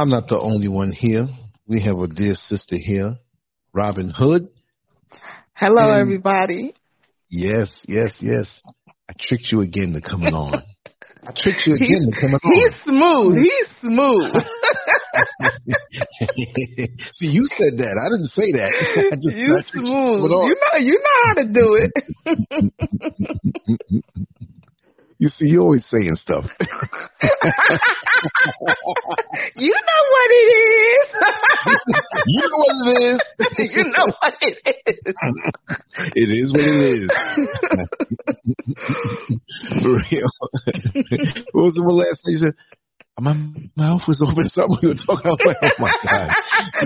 I'm not the only one here. We have a dear sister here, Robin Hood. Hello, And- everybody. Yes, yes, yes. I tricked you again to coming on. I tricked you again to coming on. He's smooth. He's smooth. See, you said that. I didn't say that. Just, you I tricked you smooth. You know, you know how to do it. You see, you always saying stuff. you know what it is. you know what it is. you know what it is. It is what it is. For real. what was the last thing you said? My mouth was open. Something we were talking about. Oh my god!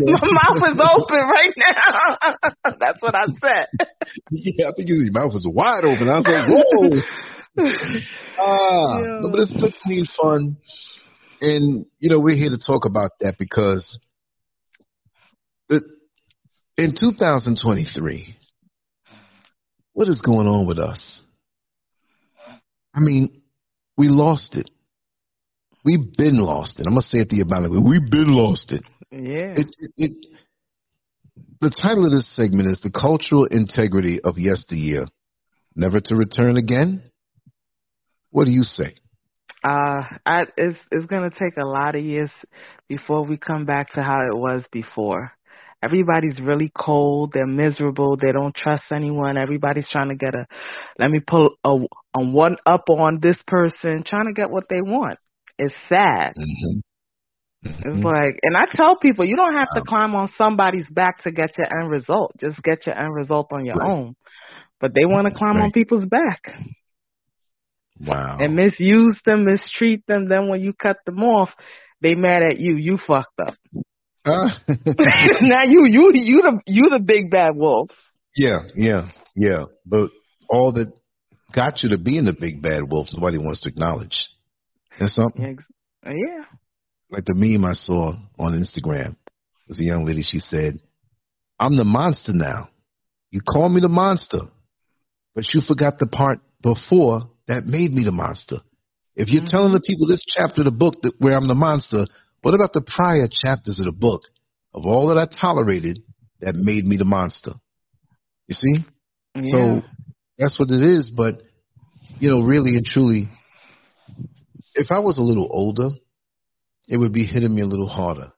My mouth is open right now. That's what I said. Yeah, I think your mouth was wide open. I was like, whoa. Ah, Yeah. no, but it's good, clean fun, and you know we're here to talk about that because the, in 2023, what is going on with us? I mean, we lost it. We've been lost it. I'm gonna say it the Obama way. We've been lost it. Yeah. It, it, it. The title of this segment is "The Cultural Integrity of Yesteryear, Never to Return Again." What do you say? Uh, I, it's it's gonna take a lot of years before we come back to how it was before. Everybody's really cold. They're miserable. They don't trust anyone. Everybody's trying to get a, let me pull a, a one up on this person, trying to get what they want. It's sad. Mm-hmm. It's like, and I tell people, you don't have to climb on somebody's back to get your end result. Just get your end result on your Right. own. But they want to climb on people's back wow. and misuse them, mistreat them. Then when you cut them off, they mad at you. You fucked up. Ah. now you, you, you the, you the big bad wolf. yeah, yeah, yeah. But all that got you to being the big bad wolf, nobody wants to acknowledge. And something Yeah, yeah. like the meme I saw on Instagram was a young lady. She said, "I'm the monster now. You call me the monster, but you forgot the part before that made me the monster. If you're mm-hmm. telling the people this chapter of the book that where I'm the monster, what about the prior chapters of the book of all that I tolerated that made me the monster? You see? yeah. So that's what it is. But you know, really and truly, if I was a little older, it would be hitting me a little harder.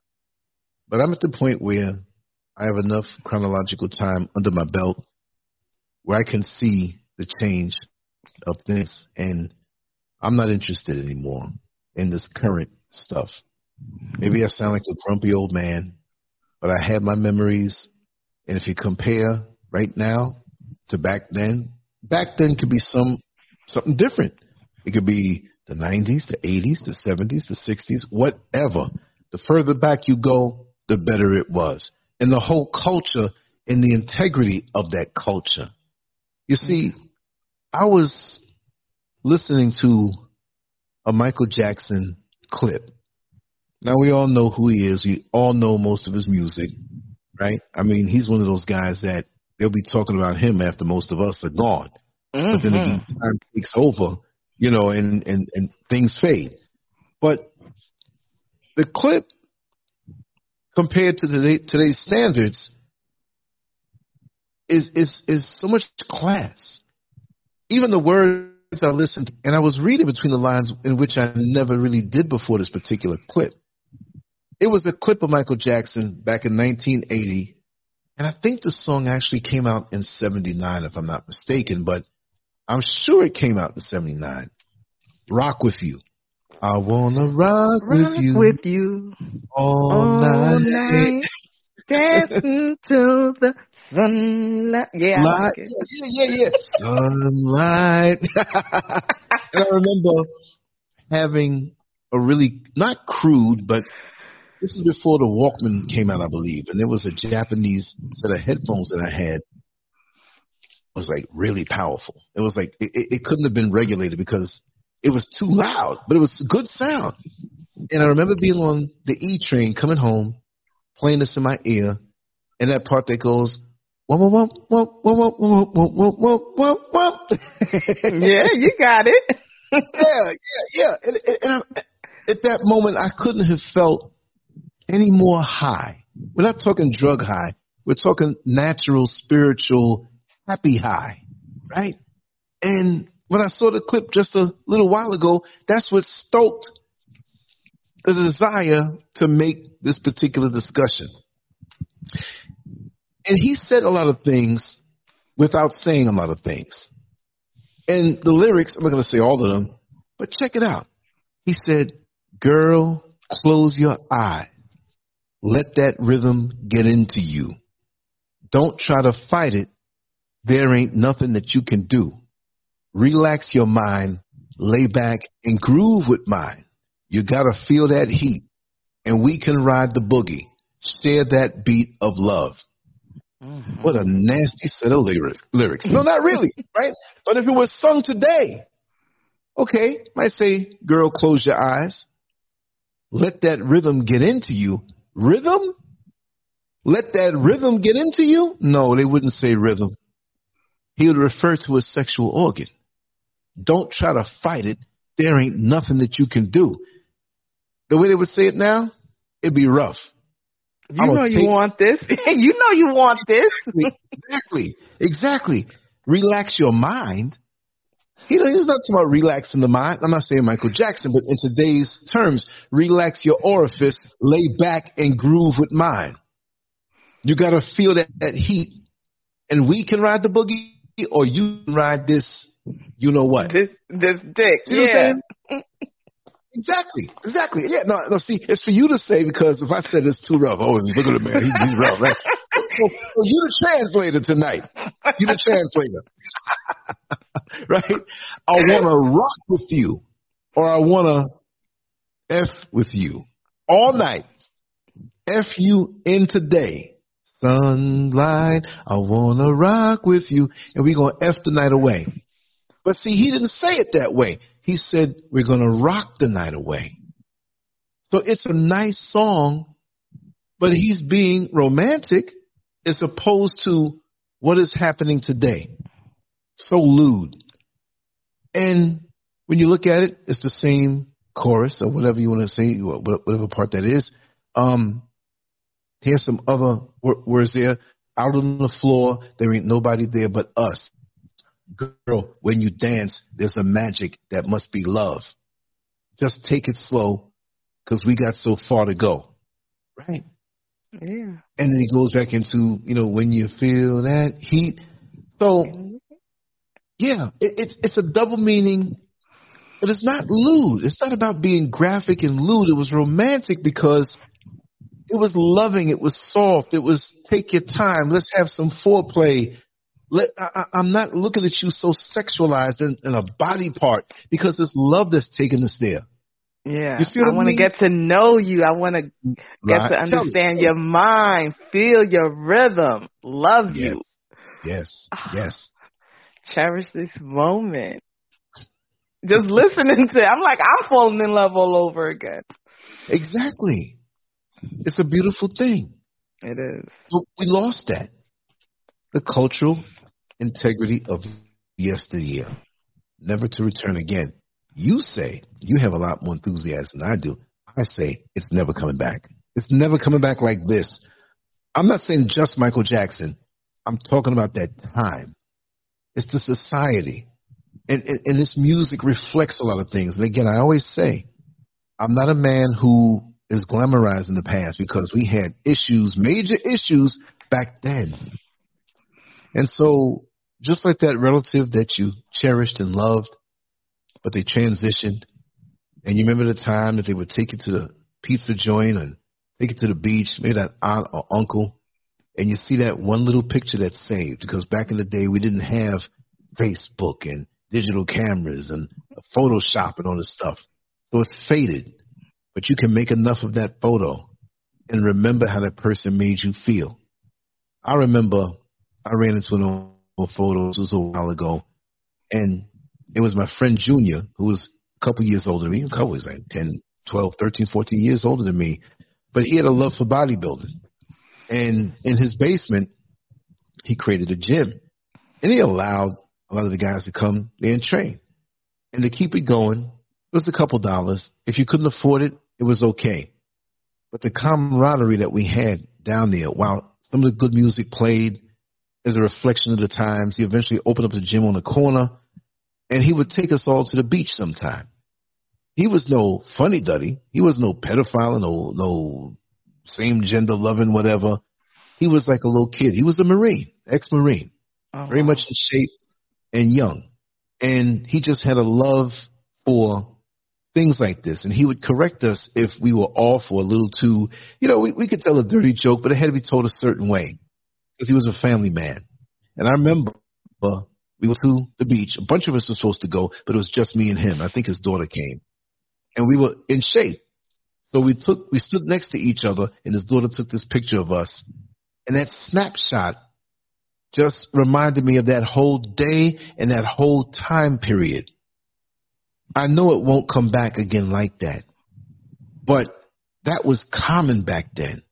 But I'm at the point where I have enough chronological time under my belt where I can see the change of things, and I'm not interested anymore in this current stuff. Maybe I sound like a grumpy old man, but I have my memories, and if you compare right now to back then, back then could be some something different. It could be the 90s, the 80s, the 70s, the 60s, whatever. The further back you go, the better it was. And the whole culture and the integrity of that culture. You see, I was listening to a Michael Jackson clip. Now we all know who he is. We all know most of his music, right? I mean, he's one of those guys that they'll be talking about him after most of us are gone. But then again, mm-hmm. time takes over, you know, and, and, and things fade. But the clip compared to today, today's standards is, is, is so much class. Even the words I listened, and I was reading between the lines in which I never really did before this particular clip. It was a clip of Michael Jackson back in 1980, and I think the song actually came out in 79, if I'm not mistaken, but I'm sure it came out in 79. Rock with you. I wanna rock Rock with you with you all, all night. night, dancing to the sunlight. Yeah, Light. like. Yeah, yeah, yeah. Sunlight. and I remember having a really not crude, but this is before the Walkman came out, I believe, and there was a Japanese set of headphones that I had. It was like really powerful. It was like it, it it couldn't have been regulated because it was too loud, but it was good sound. And I remember being on the E train coming home, playing this in my ear, and that part that goes, whoa, whoa, whoa, whoa, whoa, whoa, whoa, whoa, whoa, whoa. Yeah, you got it. yeah, yeah. And, and, and at that moment, I couldn't have felt any more high. We're not talking drug high. We're talking natural, spiritual, happy high, right? And when I saw the clip just a little while ago, that's what stoked the desire to make this particular discussion. And he said a lot of things without saying a lot of things. And the lyrics, I'm not going to say all of them, but check it out. He said, Girl, close your eyes. Let that rhythm get into you. Don't try to fight it. There ain't nothing that you can do. Relax your mind, lay back, and groove with mine. You gotta feel that heat, and we can ride the boogie. Share that beat of love. Mm-hmm. What a nasty set of lyrics. lyrics. No, not really, right? But if it was sung today, okay, might say, girl, close your eyes. Let that rhythm get into you. Rhythm? Let that rhythm get into you? No, they wouldn't say rhythm. He would refer to a sexual organ. Don't try to fight it. There ain't nothing that you can do. The way they would say it now, it'd be rough. You know you take... want this. you know you want this. exactly. Exactly. Relax your mind. He, he's not talking about relaxing the mind. I'm not saying Michael Jackson, but in today's terms, relax your orifice, lay back and groove with mine. You got to feel that, that heat. And we can ride the boogie, or you can ride this, you know what? This, this dick. See yeah. Exactly, exactly. Yeah, no, no. See, it's for you to say because if I said it's too rough, oh, look at the man, he's, he's rough, right? so, so you the translator tonight. You're the translator, right? I want to rock with you, or I want to f with you all night. F you in today. Sunlight, I wanna rock with you, and we're gonna f the night away. But see, he didn't say it that way. He said, We're going to rock the night away. So it's a nice song, but he's being romantic as opposed to what is happening today. So lewd. And when you look at it, it's the same chorus or whatever you want to say, whatever part that is. Um, here's some other words there. Out on the floor, there ain't nobody there but us. Girl, when you dance, there's a magic that must be love. Just take it slow because we got so far to go. Right? Yeah. And then he goes back into, you know, when you feel that heat. So, yeah, it, it's it's a double meaning, but it's not lewd. It's not about being graphic and lewd. It was romantic because it was loving. It was soft. It was take your time. Let's have some foreplay. Let, I, am not looking at you so sexualized in, in, a body part because it's love that's taking us there. Yeah, I want to get to know you. I want to get right. to understand your mind, feel your rhythm, love yes. you. Yes, ah. yes. Cherish this moment. Just listening to, it, I'm like I'm falling in love all over again. Exactly. It's a beautiful thing. It is. But we lost that. The cultural integrity of yesteryear, never to return again. You say you have a lot more enthusiasm than I do. I say it's never coming back. It's never coming back like this. I'm not saying just Michael Jackson. I'm talking about that time. It's the society. And, and, and this music reflects a lot of things. And again, I always say, I'm not a man who is glamorizing the past because we had issues, major issues back then. And so just like that relative that you cherished and loved, but they transitioned, and you remember the time that they would take you to the pizza joint and take you to the beach, maybe that aunt or uncle, and you see that one little picture that's saved because back in the day we didn't have Facebook and digital cameras and Photoshop and all this stuff. So it's faded, but you can make enough of that photo and remember how that person made you feel. I remember I ran into an photos was a while ago, and it was my friend Junior who was a couple years older than me. A was like 10, 12, 13, 14 years older than me, but he had a love for bodybuilding, and in his basement, he created a gym, and he allowed a lot of the guys to come there and train. And to keep it going, it was a couple dollars. If you couldn't afford it, it was okay. But the camaraderie that we had down there, while some of the good music played as a reflection of the times, he eventually opened up the gym on the corner and he would take us all to the beach sometime. He was no funny duddy. He was no pedophile, no no same gender loving whatever. He was like a little kid. He was a Marine, ex Marine, Oh, very wow. much in shape and young. And he just had a love for things like this. And he would correct us if we were off or a little too, you know, we, we could tell a dirty joke, but it had to be told a certain way because he was a family man. And I remember uh, we went to the beach. A bunch of us were supposed to go, but it was just me and him. I think his daughter came. And we were in shape. So we took, we stood next to each other, and his daughter took this picture of us. And that snapshot just reminded me of that whole day and that whole time period. I know it won't come back again like that, but that was common back then.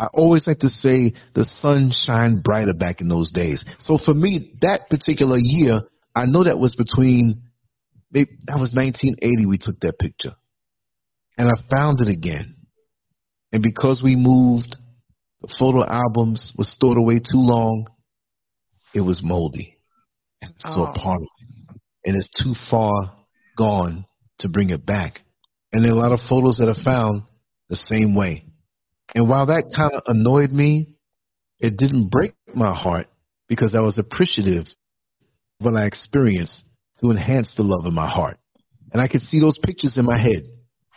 I always like to say the sun shined brighter back in those days. So for me, that particular year, I know that was between, maybe, that was 1980 we took that picture. And I found it again. And because we moved, the photo albums were stored away too long, it was moldy. And it's still Oh. part of it. And it's too far gone to bring it back. And there are a lot of photos that are found the same way. And while that kind of annoyed me, it didn't break my heart because I was appreciative of what I experienced to enhance the love in my heart. And I could see those pictures in my head,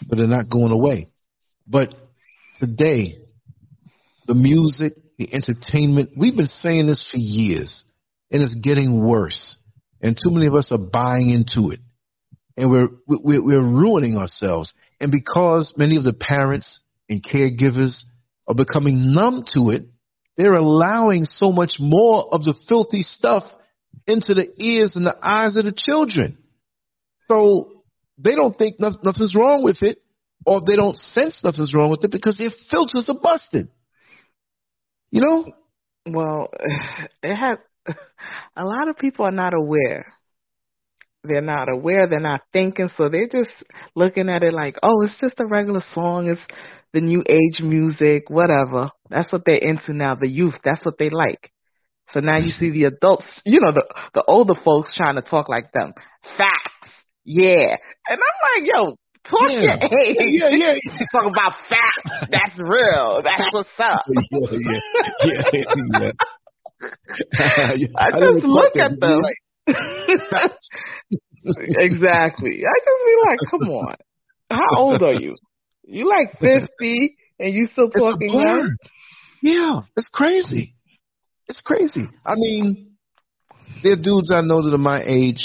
but they're not going away. But today, the music, the entertainment, we've been saying this for years, and it's getting worse. And too many of us are buying into it. And we're, we're, we're ruining ourselves. And because many of the parents and caregivers are becoming numb to it, they're allowing so much more of the filthy stuff into the ears and the eyes of the children. So they don't think nothing's wrong with it, or they don't sense nothing's wrong with it because their filters are busted. You know? Well, it has a lot of people are not aware. They're not aware, they're not thinking, so they're just looking at it like, oh, it's just a regular song, it's the new age music, whatever. That's what they're into now, the youth, that's what they like. So now you see the adults, you know, the the older folks trying to talk like them. Facts. Yeah. And I'm like, yo, talk Yeah. your age. Yeah, yeah, yeah. Talk about facts. That's real. That's what's up. yeah, yeah, yeah, yeah. I didn't just look at them. exactly. I just be like, come on. How old are you? You like fifty and you still talking young? Yeah, it's crazy. It's crazy. I mean, there are dudes I know that are my age,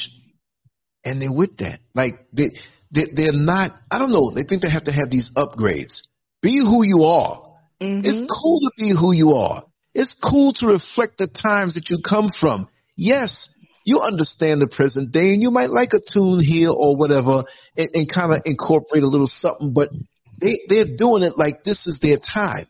and they're with that. Like they, they they're not. I don't know. They think they have to have these upgrades. Be who you are. Mhm. It's cool to be who you are. It's cool to reflect the times that you come from. Yes, you understand the present day, and you might like a tune here or whatever, and, and kind of incorporate a little something. But they they're doing it like this is their time.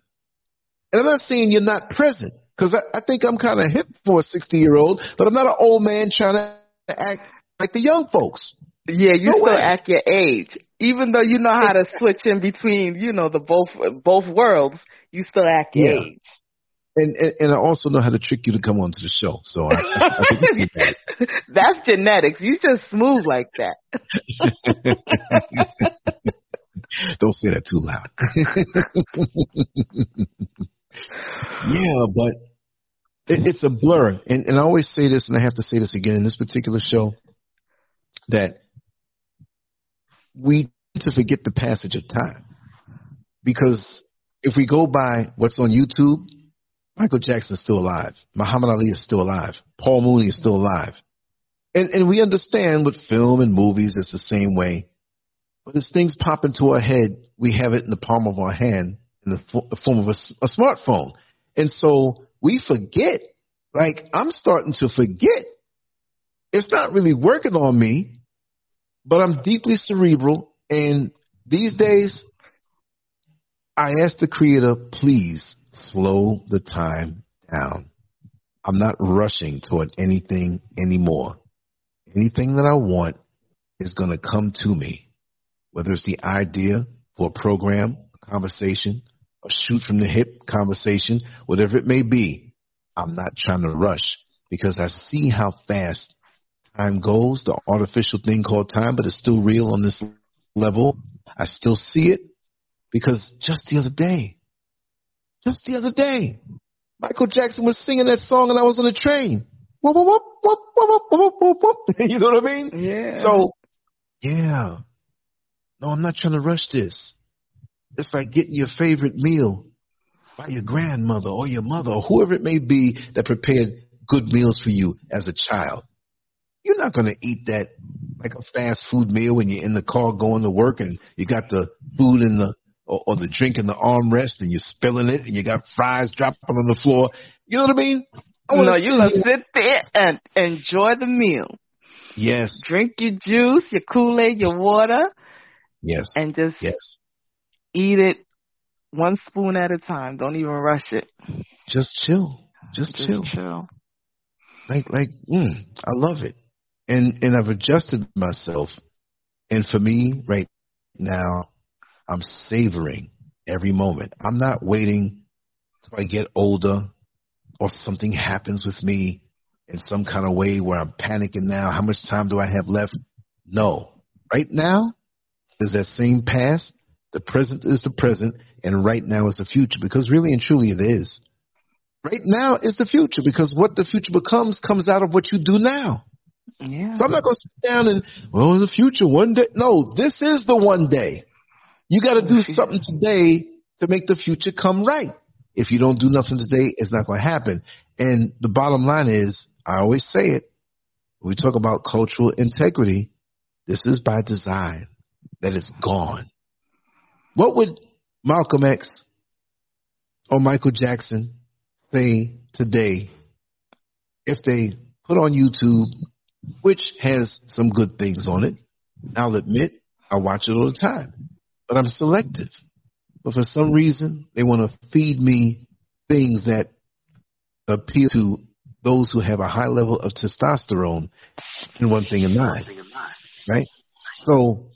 And I'm not saying you're not present, because I, I think I'm kind of hip for a 60 year old, but I'm not an old man trying to act like the young folks. Yeah, you No still way. act your age, even though you know how to switch in between, you know, the both both worlds. You still act your Yeah. age. And, and and I also know how to trick you to come onto the show. So I, I that. That's genetics. You just smooth like that. Don't say that too loud. yeah, but it, it's a blur. And, and I always say this, and I have to say this again in this particular show, that we need to forget the passage of time. Because if we go by what's on YouTube, Michael Jackson is still alive. Muhammad Ali is still alive. Paul Mooney is still alive. And, and we understand with film and movies, it's the same way. But as things pop into our head, we have it in the palm of our hand in the, the form of a smartphone. And so we forget. Like, I'm starting to forget. It's not really working on me, but I'm deeply cerebral. And these days, I ask the Creator, please slow the time down. I'm not rushing toward anything anymore. Anything that I want, is going to come to me, whether it's the idea for a program, a conversation, a shoot from the hip conversation, whatever it may be. I'm not trying to rush because I see how fast time goes, the artificial thing called time, but it's still real on this level. I still see it because just the other day, just the other day, Michael Jackson was singing that song and I was on a train. you know what I mean? Yeah. So, yeah. No, I'm not trying to rush this. It's like getting your favorite meal by your grandmother or your mother or whoever it may be that prepared good meals for you as a child. You're not going to eat that like a fast food meal when you're in the car going to work and you got the food in the or, or the drink in the armrest and you're spilling it and you got fries dropping on the floor. You know what I mean? I no, you gonna sit there and enjoy the meal. Yes. Drink your juice, your Kool Aid, your water. Yes. And just yes. eat it one spoon at a time. Don't even rush it. Just chill. Just, just chill. chill. Like like mm, I love it. And and I've adjusted myself. And for me right now I'm savoring every moment. I'm not waiting till I get older or something happens with me in some kind of way where I'm panicking now. How much time do I have left? No. Right now is that same past. The present is the present, and right now is the future because really and truly it is. Right now is the future because what the future becomes comes out of what you do now. Yeah. So I'm not going to sit down and, well, in the future, one day. No, this is the one day. You got to do something today to make the future come right. If you don't do nothing today, it's not going to happen. And the bottom line is, I always say it. We talk about cultural integrity, this is by design that it's gone. What would Malcolm X or Michael Jackson say today if they put on YouTube, which has some good things on it? I'll admit, I watch it all the time but I'm selective. But for some reason, they want to feed me things that appeal to those who have a high level of testosterone and one thing in mind. Right? So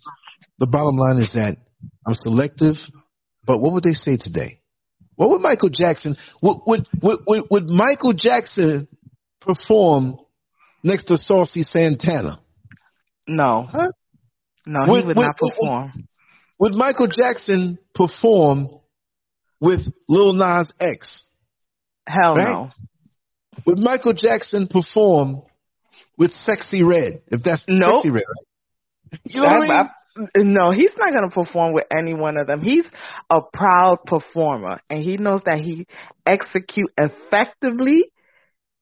the bottom line is that I'm selective, but what would they say today? What would Michael Jackson would would would, would, would Michael Jackson perform next to Saucy Santana? No. Huh? No, he would, would not perform. Would Michael Jackson perform with Lil Nas X? Hell right? no. Would Michael Jackson perform with Sexyy Red? If that's nope. Sexyy Red, right? You know I mean? No, he's not going to perform with any one of them. He's a proud performer, and he knows that he execute effectively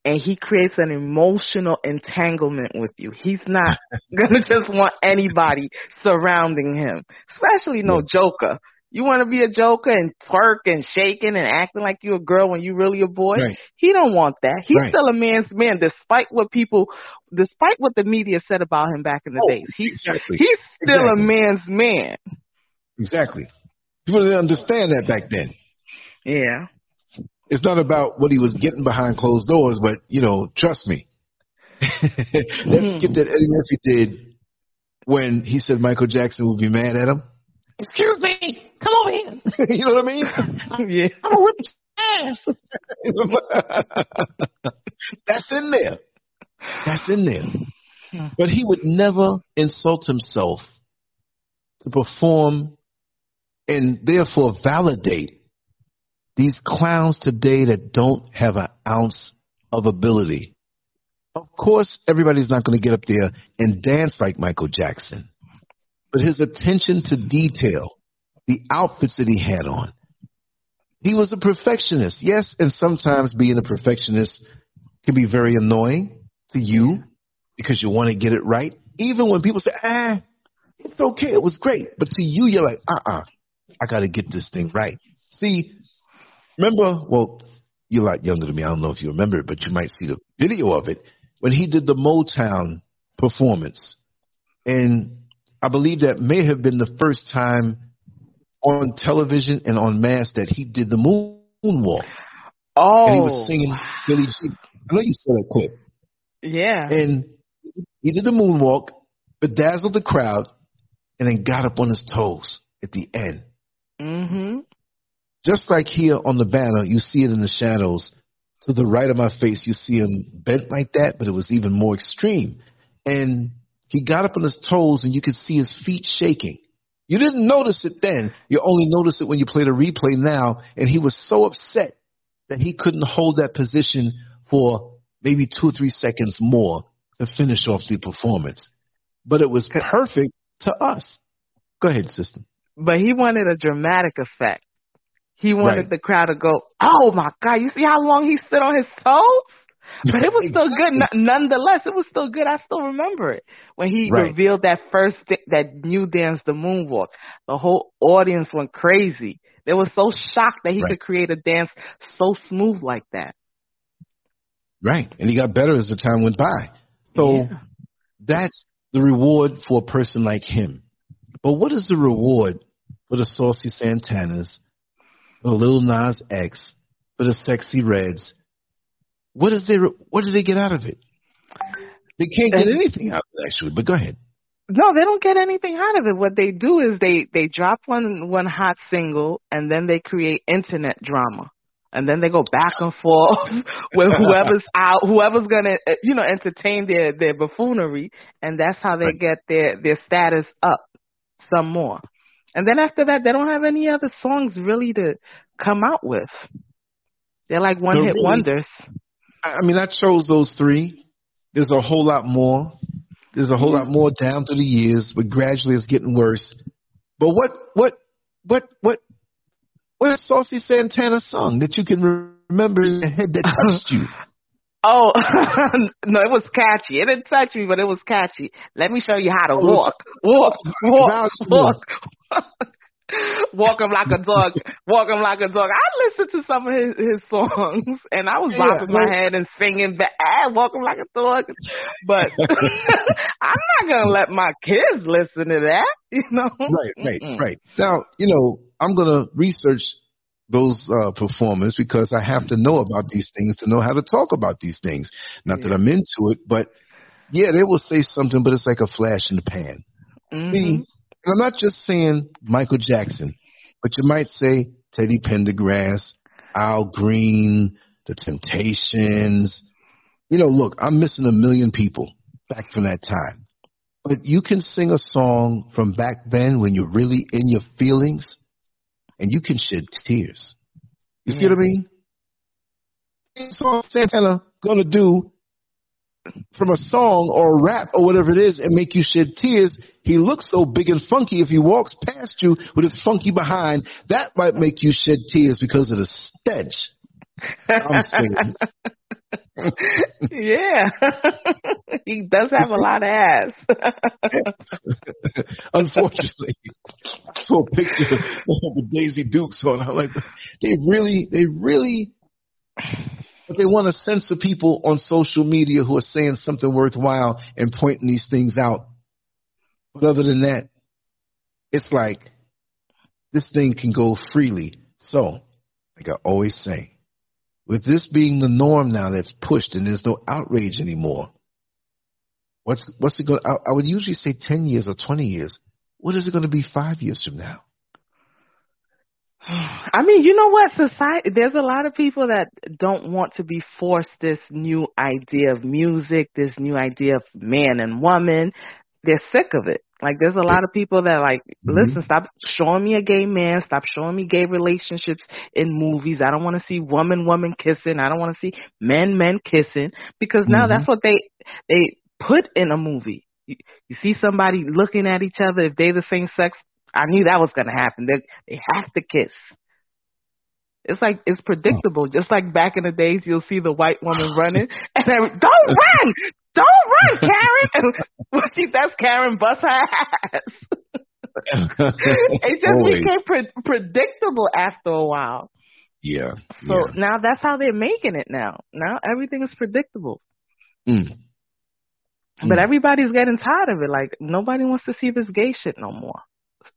and he creates an emotional entanglement with you. He's not gonna just want anybody surrounding him, especially no yeah. joker. You want to be a joker and twerk and shaking and acting like you're a girl when you really a boy. Right. He don't want that. He's right. still a man's man, despite what people, despite what the media said about him back in the oh, days. He's exactly. he's still exactly. a man's man. Exactly. People didn't understand that back then. Yeah it's not about what he was getting behind closed doors, but you know, trust me. Let's mm-hmm. get that Eddie Murphy did when he said Michael Jackson would be mad at him. Excuse me, come over here. you know what I mean? yeah. I'm gonna whip your ass. That's in there. That's in there. Hmm. But he would never insult himself to perform and therefore validate these clowns today that don't have an ounce of ability. Of course, everybody's not going to get up there and dance like Michael Jackson, but his attention to detail, the outfits that he had on. He was a perfectionist, yes, and sometimes being a perfectionist can be very annoying to you because you want to get it right. Even when people say, ah, it's okay, it was great. But to you, you're like, uh uh-uh, uh, I got to get this thing right. See, Remember, well, you're a lot younger than me. I don't know if you remember it, but you might see the video of it when he did the Motown performance. And I believe that may have been the first time on television and on mass that he did the moonwalk. Oh, and he was singing Billie Jean. I know you saw that clip. Yeah. And he did the moonwalk, bedazzled the crowd, and then got up on his toes at the end. Mm-hmm. Just like here on the banner, you see it in the shadows. To the right of my face, you see him bent like that, but it was even more extreme. And he got up on his toes, and you could see his feet shaking. You didn't notice it then. You only notice it when you play the replay now. And he was so upset that he couldn't hold that position for maybe two or three seconds more to finish off the performance. But it was perfect to us. Go ahead, sister. But he wanted a dramatic effect. He wanted Right. the crowd to go, "Oh my God! You see how long he stood on his toes?" But it was still good, nonetheless. It was still good. I still remember it when he Right. revealed that first that new dance, the moonwalk. The whole audience went crazy. They were so shocked that he Right. could create a dance so smooth like that. Right. And he got better as the time went by. So Yeah. that's the reward for a person like him. But what is the reward for the Saucy Santanas, for the Lil Nas X, for the Sexyy Reds? What is their, what do they get out of it? They can't get anything out of it, actually. But go ahead. No, they don't get anything out of it. What they do is they they drop one one hot single and then they create internet drama. And then they go back and forth with whoever's out, whoever's gonna, uh, you know, entertain their their buffoonery, and that's how they Right. get their their status up some more. And then after that, they don't have any other songs really to come out with. They're like one hit really- wonders. I mean, I chose those three. There's a whole lot more. There's a whole lot mm-hmm. more down through the years, but gradually it's getting worse. But what, what, what, what, what Saucy Santana song that you can re- remember in your head that touched you? Oh no, it was catchy. It didn't touch me, but it was catchy. Let me show you how to walk, walk, walk, walk. Walk him like a dog. Walk him like a dog. I listened to some of his his songs, and I was Yeah, bobbing my head and singing back. Ah, walk him like a dog. But I'm not gonna let my kids listen to that. You know? Right, right, Mm-mm. right. Now, you know, I'm going to research those uh, performers because I have to know about these things to know how to talk about these things. Not that I'm into it, but yeah, they will say something, but it's like a flash in the pan. Mhm. See, and I'm not just saying Michael Jackson, but you might say Teddy Pendergrass, Al Green, The Temptations. You know, look, I'm missing a million people back from that time. But you can sing a song from back then when you're really in your feelings and you can shed tears. You see what I mean? So Santana gonna do from a song or a rap or whatever it is and make you shed tears. He looks so big and funky. If he walks past you with his funky behind, that might make you shed tears because of the stench. I'm saying. yeah, he does have a lot of ass. Unfortunately, I saw a picture with Daisy Dukes on. I'm like, they really, they really, but they want to censor people on social media who are saying something worthwhile and pointing these things out. But other than that, it's like this thing can go freely. So, like I always say, with this being the norm now that's pushed and there's no outrage anymore, what's what's it going? I, I would usually say ten years or twenty years. What is it going to be five years from now? I mean, you know what? Society. There's a lot of people that don't want to be forced this new idea of music, this new idea of man and woman. They're sick of it. Like, there's a lot of people that like, Mhm. listen, stop showing me a gay man, stop showing me gay relationships in movies. I don't want to see woman woman kissing. I don't want to see men men kissing because now Mhm. that's what they they put in a movie. You, you see somebody looking at each other if they're the same sex. I knew that was going to happen. They they have to kiss. It's like it's predictable. Just like back in the days, you'll see the white woman running, and then don't run, don't run, Karen. And she that's Karen bust her ass. it just Always. became pre- predictable after a while. yeah. So yeah. now that's how they're making it now. Now everything is predictable. Mm. But Mm. everybody's getting tired of it. Like nobody wants to see this gay shit no more.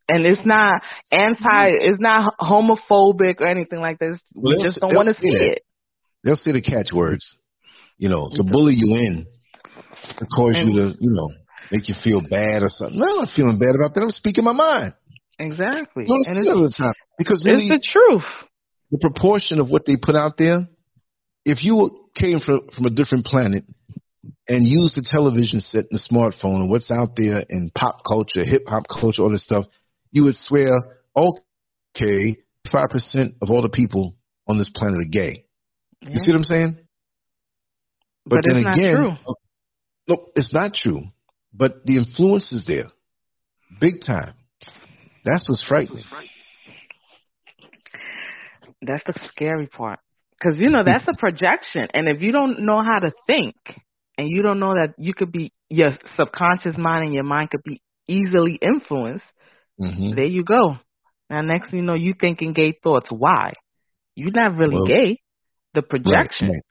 And it's not anti, mm-hmm. it's not homophobic or anything like this. We Well, just don't want to see that. it. They'll say the catchwords, you know, to bully you in, to cause you to, you know. make you feel bad or something. No, I'm not feeling bad about that. I'm speaking my mind. Exactly. No, and it's it's, the time. Because really, it's the truth. the proportion of what they put out there, if you came from from a different planet and used the television set and the smartphone and what's out there in pop culture, hip hop culture, all this stuff, you would swear, okay, five percent of all the people on this planet are gay. Yeah. You see what I'm saying? But then it's not again, true. Uh, no, it's not true. But the influence is there, big time. That's what's frightening. That's the scary part. Because, you know, that's a projection. And if you don't know how to think and you don't know that you could be, your subconscious mind and your mind could be easily influenced, hmm there you go. Now, next thing you know, you thinking gay thoughts. Why? You're not really Well, gay. The projection. right.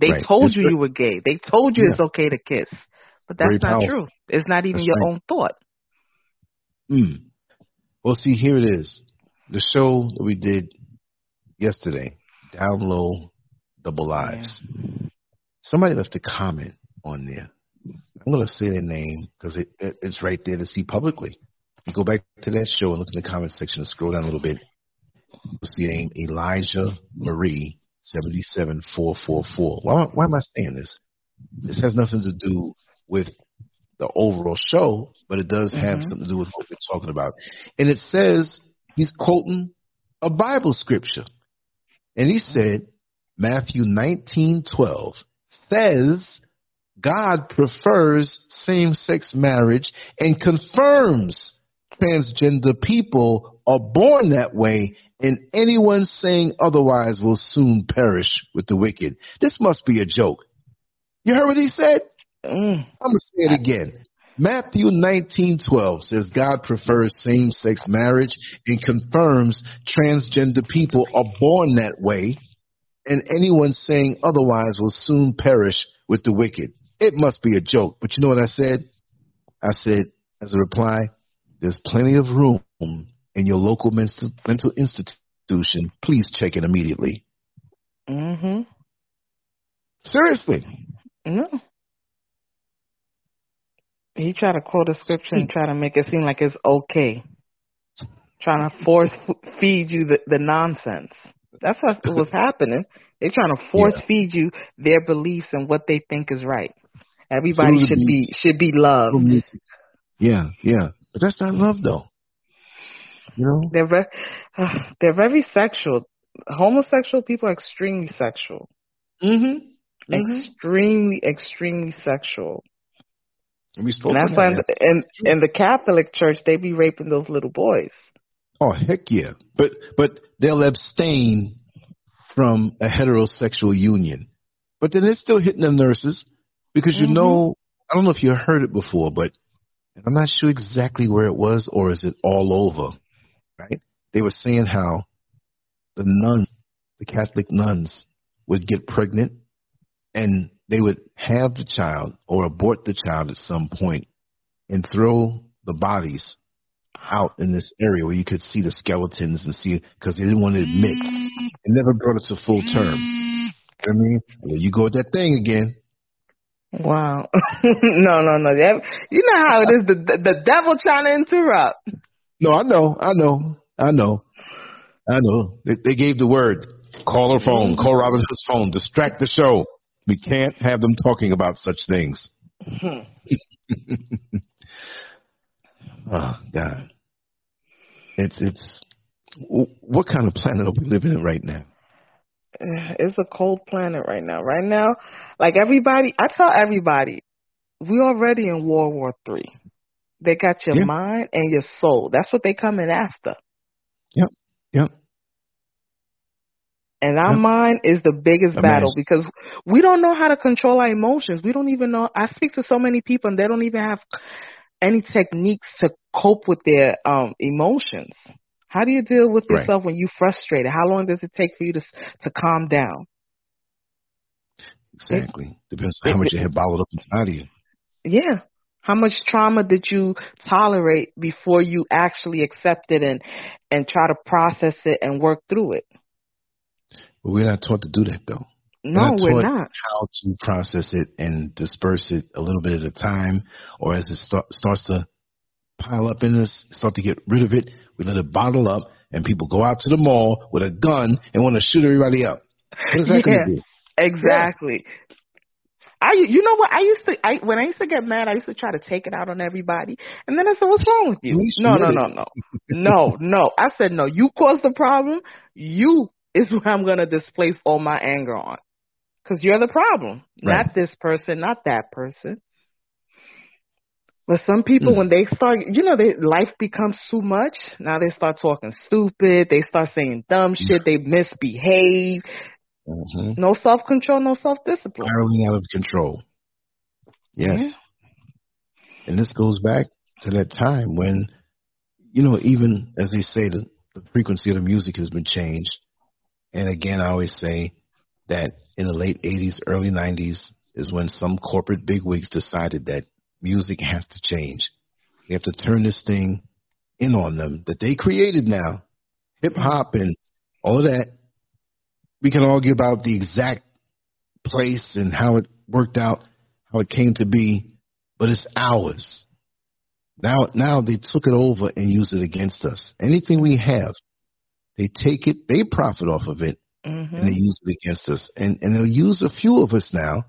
They right. told It's you you were gay. They told you Yeah. it's okay to kiss. But that's Very not powerful. true. It's not even That's your right. own thought. Mm. Well, see, here it is. The show that we did yesterday, Down Low, Double Lives. Somebody left a comment on there. I'm going to say their name because it, it, it's right there to see publicly. You go back to that show and look in the comment section and scroll down a little bit. You'll see the name Elijah Marie, 77444. Why, why am I saying this? This has nothing to do with the overall show, but it does have Mhm. something to do with what we're talking about. And it says he's quoting a Bible scripture. And he said, Matthew 19:12 says God prefers same-sex marriage and confirms transgender people are born that way and anyone saying otherwise will soon perish with the wicked. This must be a joke. You heard what he said? Mm. I'm gonna say it again. Matthew 19:12 says God prefers same-sex marriage and confirms transgender people are born that way, and anyone saying otherwise will soon perish with the wicked. It must be a joke, but you know what I said? I said as a reply, "There's plenty of room in your local mental institution. Please check it immediately." Mm-hmm. Seriously. No. He tried to quote a scripture and try to make it seem like it's okay. Trying to force feed you the, the nonsense. That's what was happening. They're trying to force Yeah. feed you their beliefs and what they think is right. Everybody should be should be loved. Yeah, yeah. But that's not love though. You know? They're very, they're very sexual. Homosexual people are extremely sexual. Mm-hmm. Extremely, extremely sexual. And we spoke And that's why that. in, in in the Catholic Church they be raping those little boys. Oh heck yeah. But but they'll abstain from a heterosexual union. But then they're still hitting the nurses because you Mhm. know I don't know if you heard it before, but I'm not sure exactly where it was or is it all over. Right? They were saying how the nuns, the Catholic nuns, would get pregnant and they would have the child or abort the child at some point and throw the bodies out in this area where you could see the skeletons and see because they didn't want to admit. It never brought it to full term. You know I mean? You go with that thing again. Wow. no, no, no. You know how it is. The, the the devil trying to interrupt. No, I know, I know, I know, I know. They, they gave the word. Call her phone. Mm-hmm. Call Robin Hood's phone. Distract the show. We can't have them talking about such things. Mm-hmm. Oh God, it's it's. What kind of planet are we living in right now? It's a cold planet right now. Right now, like everybody, I tell everybody, we already in World War Three. They got your Yeah. mind and your soul. That's what they coming after. Yep, yep. And our Yep. mind is the biggest Imagine. battle because we don't know how to control our emotions. We don't even know. I speak to so many people and they don't even have any techniques to cope with their um emotions. How do you deal with Right. yourself when you're frustrated? How long does it take for you to to calm down? Exactly. Depends on how much you have bottled up inside of you. Yeah. How much trauma did you tolerate before you actually accept it and and try to process it and work through it? But we're not taught to do that though. No, not we're taught not. how to process it and disperse it a little bit at a time, or as it start, starts to pile up in us, start to get rid of it, we let it bottle up, and people go out to the mall with a gun and want to shoot everybody up. What is that yeah, going to do? exactly. I, you know what? I used to, I when I used to get mad, I used to try to take it out on everybody, and then I said, "What's wrong with you?" You No, no, no, no, no, no. I said, "No, you caused the problem. You is what I'm gonna displace all my anger on, because you're the problem, Right. not this person, not that person." But some people, Mm. when they start, you know, they, life becomes too much. Now they start talking stupid. They start saying dumb shit. They misbehave. hmm No self control, no self discipline. Spiraling out of control. Yes. And this goes back to that time when, you know, even as they say, the, the frequency of the music has been changed. And again, I always say that in the late 80s, early 90s is when some corporate bigwigs decided that music has to change. We have to turn this thing in on them that they created now. Hip hop and all that. We can argue about the exact place and how it worked out, how it came to be, but it's ours. Now, now they took it over and use it against us. Anything we have, they take it, they profit off of it, hmm and they use it against us. And and they'll use a few of us now.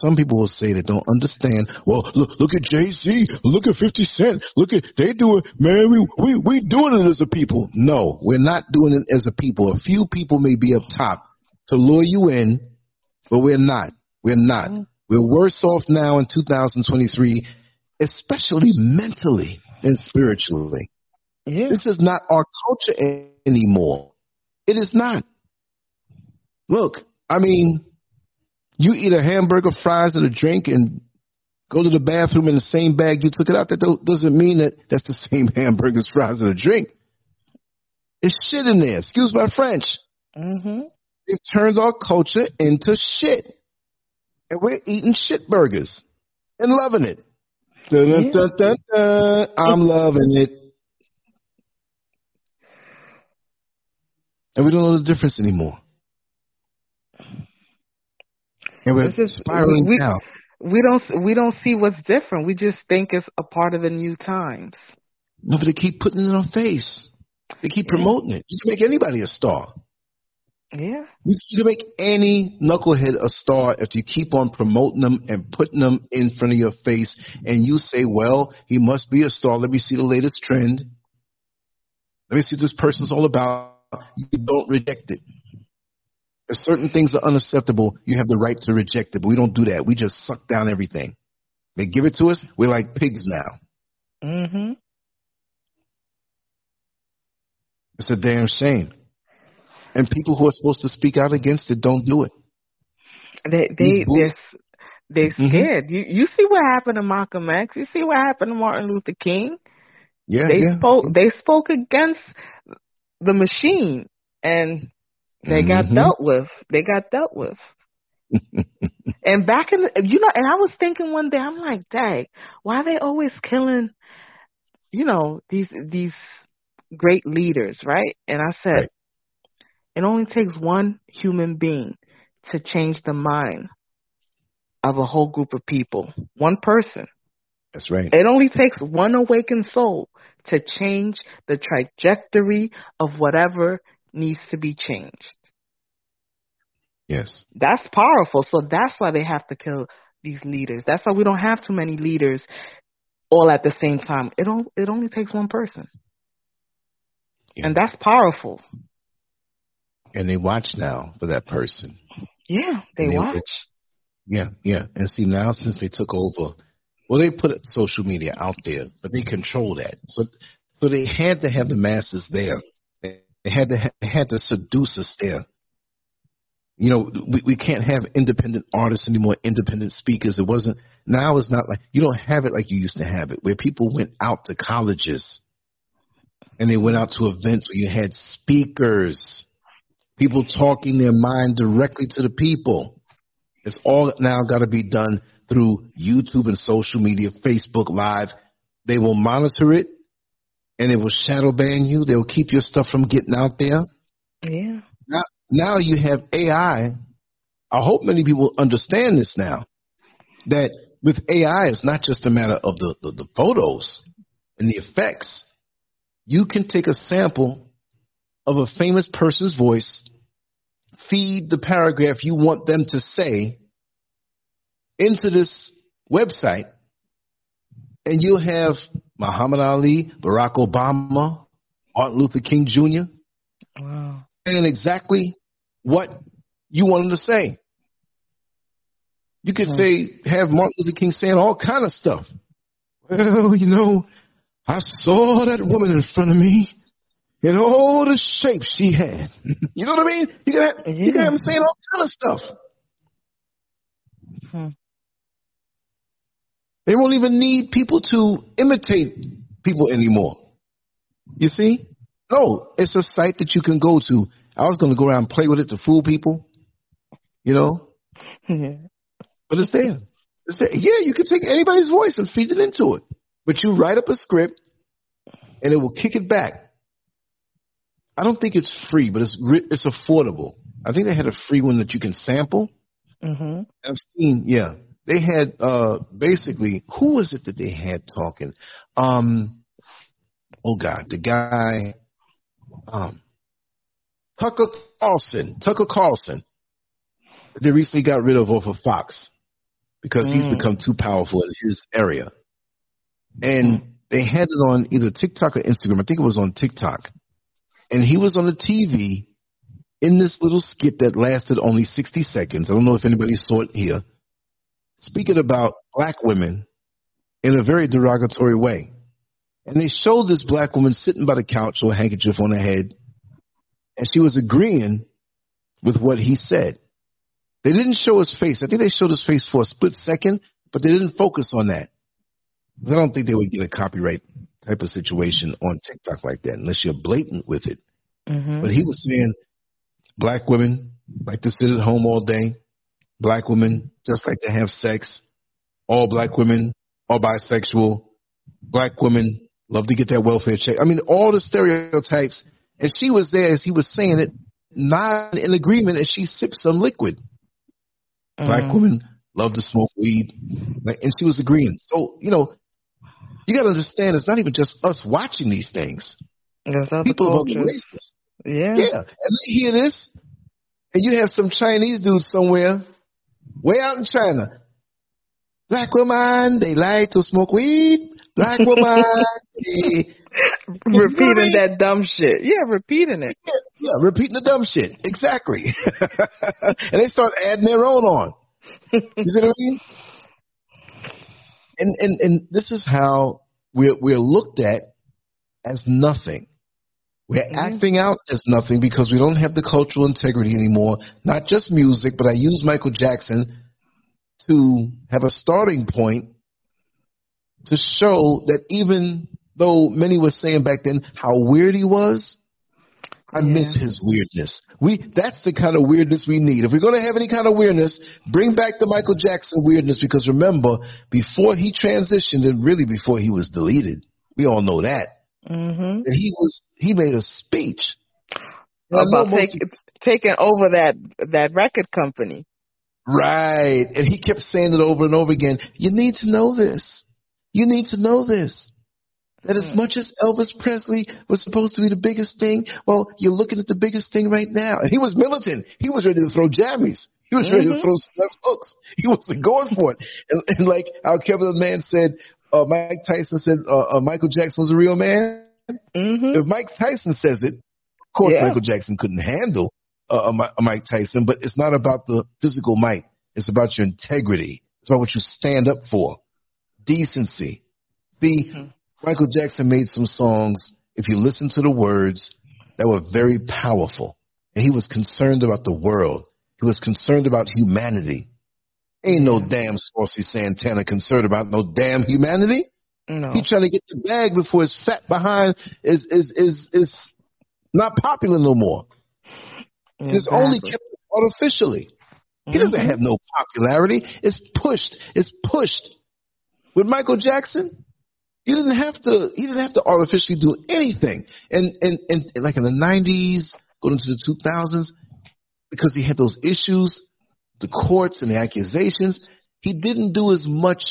Some people will say they don't understand. Well, look, look at Jay Z, look at Fifty Cent, look at they do it, man. We we we doing it as a people. No, we're not doing it as a people. A few people may be up top to lure you in, but we're not. We're not. Mm-hmm. We're worse off now in 2023, especially mentally and spiritually. Yeah. This is not our culture anymore. It is not. Look, I mean, you eat a hamburger, fries, and a drink, and go to the bathroom in the same bag you took it out. That do- doesn't mean that that's the same hamburgers, fries, and a drink. It's shit in there. Excuse my French. hmm It turns our culture into shit. And we're eating shit burgers and loving it. Dun, dun, Yeah. dun, dun, dun. I'm loving it. And we don't know the difference anymore. And we're spiraling we- down. We don't we don't see what's different. We just think it's a part of the new times. No, but they keep putting it our face. They keep promoting it. You can make anybody a star. Yeah. You can make any knucklehead a star if you keep on promoting them and putting them in front of your face, and you say, "Well, he must be a star. Let me see the latest trend. Let me see what this person's all about." You don't reject it. If certain things are unacceptable, you have the right to reject it, but we don't do that. We just suck down everything. They give it to us. We're like pigs now. hmm It's a damn shame. And people who are supposed to speak out against it don't do it. They they they're they're Mhm. scared. You you see what happened to Malcolm X. You see what happened to Martin Luther King. Yeah, They yeah. spoke they spoke against the machine, and they got Mhm. dealt with. They got dealt with. And back in the, you know, and I was thinking one day, I'm like, dang, why are they always killing, you know, these these great leaders, right? And I said, Right. it only takes one human being to change the mind of a whole group of people, one person. That's right. It only takes one awakened soul to change the trajectory of whatever needs to be changed. Yes. That's powerful. So that's why they have to kill these leaders. That's why we don't have too many leaders all at the same time. It don't, it only takes one person. Yeah. And that's powerful. And they watch now for that person. Yeah, they they- watch. Yeah, yeah. And see now since they took over, well, they put social media out there, but they control that. So, so they had to have the masses there. They had to ha- they had to seduce us there. You know, we we can't have independent artists anymore, independent speakers. It wasn't now. It's not like you don't have it like you used to have it, where people went out to colleges and they went out to events where you had speakers, people talking their mind directly to the people. It's all now got to be done through YouTube and social media, Facebook Live. They will monitor it and they will shadow ban you. They'll keep your stuff from getting out there. Yeah. Now, you have AI I hope many people understand this now that with AI, it's not just a matter of the, the, the photos and the effects. You can take a sample of a famous person's voice, feed the paragraph you want them to say into this website, and you'll have Muhammad Ali, Barack Obama, Martin Luther King Jr. Wow. And exactly what you want them to say. You could mm. say, have Martin Luther King saying all kind of stuff. Well, you know, I saw that woman in front of me in all the shapes she had. you know what I mean? You can have, yeah. you can have him saying all kind of stuff. Hmm. They won't even need people to imitate people anymore. You see? No, it's a site that you can go to. I was going to go around and play with it to fool people, you know? Yeah. But it's there. It's there. Yeah, you can take anybody's voice and feed it into it. But you write up a script and it will kick it back. I don't think it's free, but it's it's affordable. I think they had a free one that you can sample. Mm-hmm. I've seen, yeah, they had uh basically who was it that they had talking? Um, oh God, the guy, um, Tucker Carlson, Tucker Carlson. They recently got rid of off of Fox because mm. he's become too powerful in his area, and mm. they had it on either TikTok or Instagram. I think it was on TikTok, and he was on the TV in this little skit that lasted only 60 seconds. I don't know if anybody saw it here speaking about black women in a very derogatory way. And they showed this black woman sitting by the couch with a handkerchief on her head, and she was agreeing with what he said. They didn't show his face. I think they showed his face for a split second, but they didn't focus on that. I don't think they would get a copyright type of situation on TikTok like that unless you're blatant with it. Mm-hmm. But he was saying black women like to sit at home all day. Black women just like to have sex. All black women are bisexual. Black women love to get that welfare check. I mean, all the stereotypes. And she was there as he was saying it, not in agreement and she sipped some liquid. Mm-hmm. Black women love to smoke weed. And she was agreeing. So, you know, you got to understand it's not even just us watching these things. People of other races. Yeah. Yeah. And they hear this, and you have some Chinese dude somewhere way out in China. Black women, they like to smoke weed. Black they, repeating that dumb shit. Yeah, repeating it. Yeah, yeah repeating the dumb shit. Exactly. and they start adding their own on. You see what I mean? And and and this is how we're we're looked at as nothing. We're mm-hmm. acting out as nothing because we don't have the cultural integrity anymore. Not just music, but I use Michael Jackson to have a starting point to show that even though many were saying back then how weird he was, I yeah. miss his weirdness. We that's the kind of weirdness we need. If we're going to have any kind of weirdness, bring back the Michael Jackson weirdness because remember, before he transitioned and really before he was deleted, we all know that. Mm-hmm. And he was he made a speech about take, taking over that that record company. Right, and he kept saying it over and over again. You need to know this. You need to know this. That as mm. much as Elvis Presley was supposed to be the biggest thing, well, you're looking at the biggest thing right now. And he was militant. He was ready to throw jammies. He was mm-hmm. ready to mm-hmm. throw left hooks. He was going for it. And, and like our Kevin the Man said, uh, Mike Tyson said uh, uh, Michael Jackson was a real man. Mm-hmm. If Mike Tyson says it, of course yeah. Michael Jackson couldn't handle uh, a, Mike Tyson, but it's not about the physical might. It's about your integrity. It's about what you stand up for. Decency. See, mm-hmm. Michael Jackson made some songs, if you listen to the words, that were very powerful. And he was concerned about the world. He was concerned about humanity. Ain't no damn Saucy Santana concerned about no damn humanity. No. He's trying to get the bag before his fat behind is is is is not popular no more. Exactly. It's only kept artificially. He mm-hmm. doesn't have no popularity. It's pushed. It's pushed. With Michael Jackson, he didn't have to. He didn't have to artificially do anything. And and and like in the '90s, going into the 2000s, because he had those issues. the courts and the accusations, he didn't do as much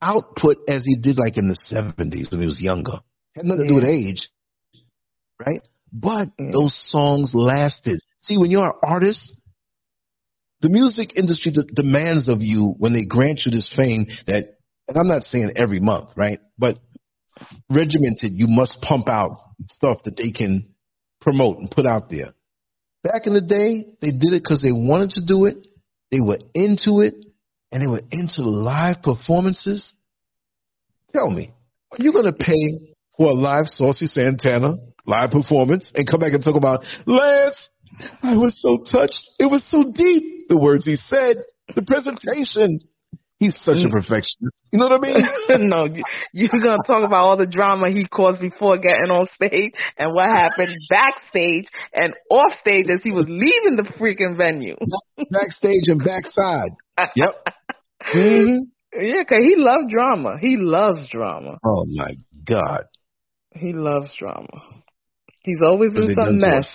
output as he did like in the 70s when he was younger. Had nothing to do with age, right? But those songs lasted. See, when you're an artist, the music industry d- demands of you when they grant you this fame that, and I'm not saying every month, right? But regimented, you must pump out stuff that they can promote and put out there. Back in the day, they did it because they wanted to do it. They were into it, and they were into live performances. Tell me, are you going to pay for a live Saucy Santana live performance and come back and talk about Lance? I was so touched. It was so deep. The words he said, the presentation. He's such a perfectionist. You know what I mean? no, you, you're gonna talk about all the drama he caused before getting on stage and what happened backstage and off stage as he was leaving the freaking venue. Backstage and backside. Yep. hmm Yeah, 'cause he loves drama. He loves drama. Oh my God. He loves drama. He's always in some mess.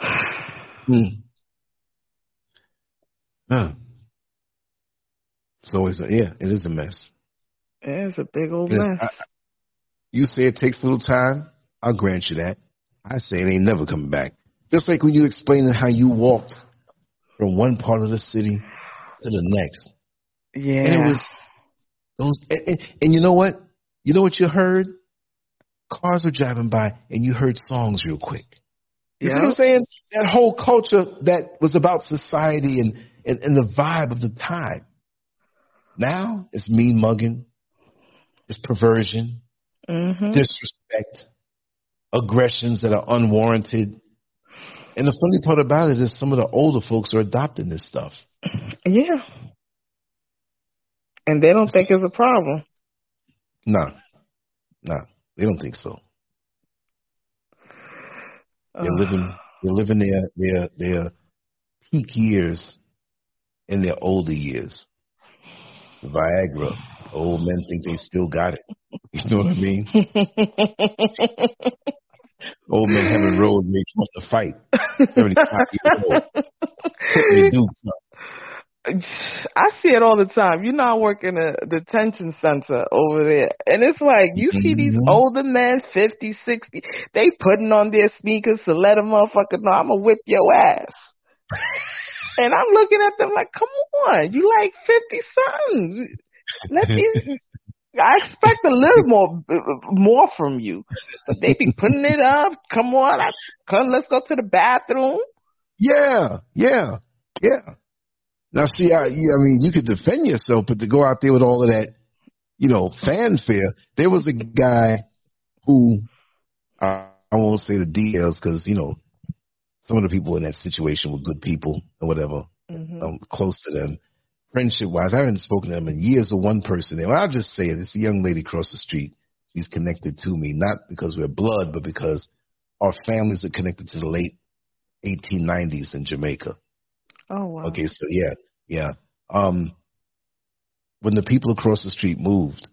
Hmm. Huh. It's always a, yeah, it is a mess. It's a big old Yeah, mess. I- You say it takes a little time, I'll grant you that. I say it ain't never coming back. Just like when you explained how you walked from one part of the city to the next. yeah. And it was those and, and, and you know what? You know what you heard? Cars were driving by and you heard songs real quick. You see what I'm saying? That whole culture that was about society and, and, and the vibe of the time. Now it's mean mugging, it's perversion, Mhm. disrespect, aggressions that are unwarranted. And the funny part about it is some of the older folks are adopting this stuff. Yeah. And they don't think it's a problem. No, no, they don't think so. They're living, they're living their their their peak years in their older years. Viagra, old men think they still got it. You know what I mean? Old men having road rage want to fight. Seventy-five years old. They do? I see it all the time. You know, I work in a detention center over there. And it's like, you see these Mhm. older men, fifty, sixty, they putting on their sneakers to let a motherfucker know I'm going to whip your ass. and I'm looking at them like, come on, you like 50 something. Let these. I expect a little more more from you. But they be putting it up. Come on, I, come, let's go to the bathroom. Yeah, yeah, yeah. Now, see, I, I mean, you could defend yourself, but to go out there with all of that, you know, fanfare. There was a guy who uh, I won't say the details because you know some of the people in that situation were good people or whatever. Mm-hmm. I'm close to them, friendship wise. I haven't spoken to them in years. Of one person there. Well, I'll just say it. It's a young lady across the street. She's connected to me, not because we're blood, but because our families are connected to the late 1890s in Jamaica. Oh wow. Okay, so yeah, yeah. Um, when the people across the street moved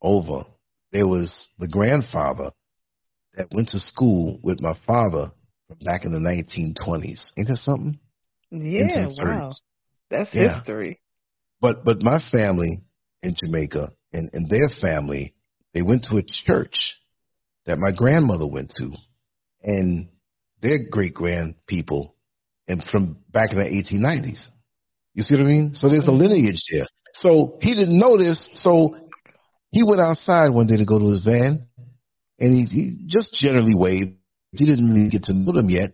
over, there was the grandfather that went to school with my father back in the 1920s. Ain't that something? Yeah, wow. That's Yeah. history. But but my family in Jamaica and, and their family, they went to a church that my grandmother went to, and their great grand people, and from back in the 1890s. You see what I mean? So there's a mm-hmm. lineage there. So he didn't know this, so he went outside one day to go to his van, and he, he just generally waved. He didn't really get to know them yet,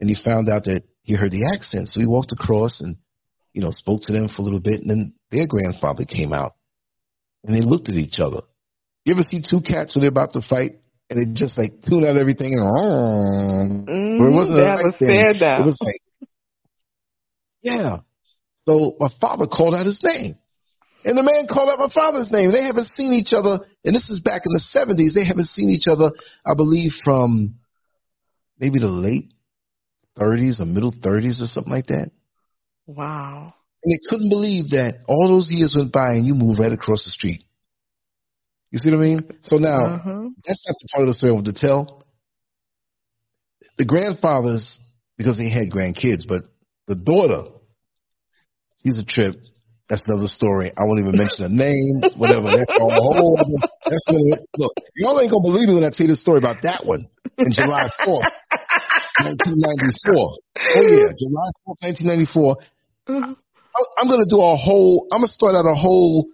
and he found out that he heard the accent. So he walked across and you know, spoke to them for a little bit, and then their grandfather came out, and they looked at each other. You ever see two cats when they're about to fight, and they just like tune out everything, and Mm-hmm. It wasn't they a have a right It was like, yeah. So my father called out his name, and the man called out my father's name. They haven't seen each other, and this is back in the seventies. They haven't seen each other, I believe, from maybe the late thirties or middle thirties or something like that. Wow. And they couldn't believe that all those years went by and you moved right across the street. You see what I mean? So now, Uh-huh. that's not the part of the story I want to tell. The grandfathers, because they had grandkids, but the daughter He's a trip. That's another story. I won't even mention the name, whatever. That's a whole. That's look. Y'all ain't gonna believe me when I tell you the story about that one in July fourth, nineteen ninety four. Oh yeah, July fourth, nineteen ninety four. Mm-hmm. I'm gonna do a whole. I'm gonna start out a whole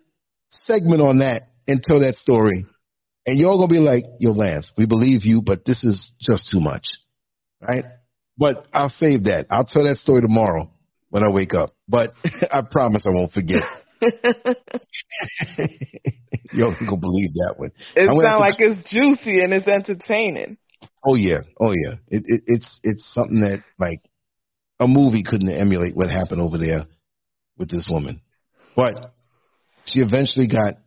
segment on that and tell that story, and y'all gonna be like, "Yo, Lance, we believe you, but this is just too much." right? But I'll save that. I'll tell that story tomorrow when I wake up. But I promise I won't forget. Yo, you gonna believe that one. It sounds like it's juicy and it's entertaining. Oh yeah, oh yeah. It, it, it's it's something that like a movie couldn't emulate what happened over there with this woman. But she eventually got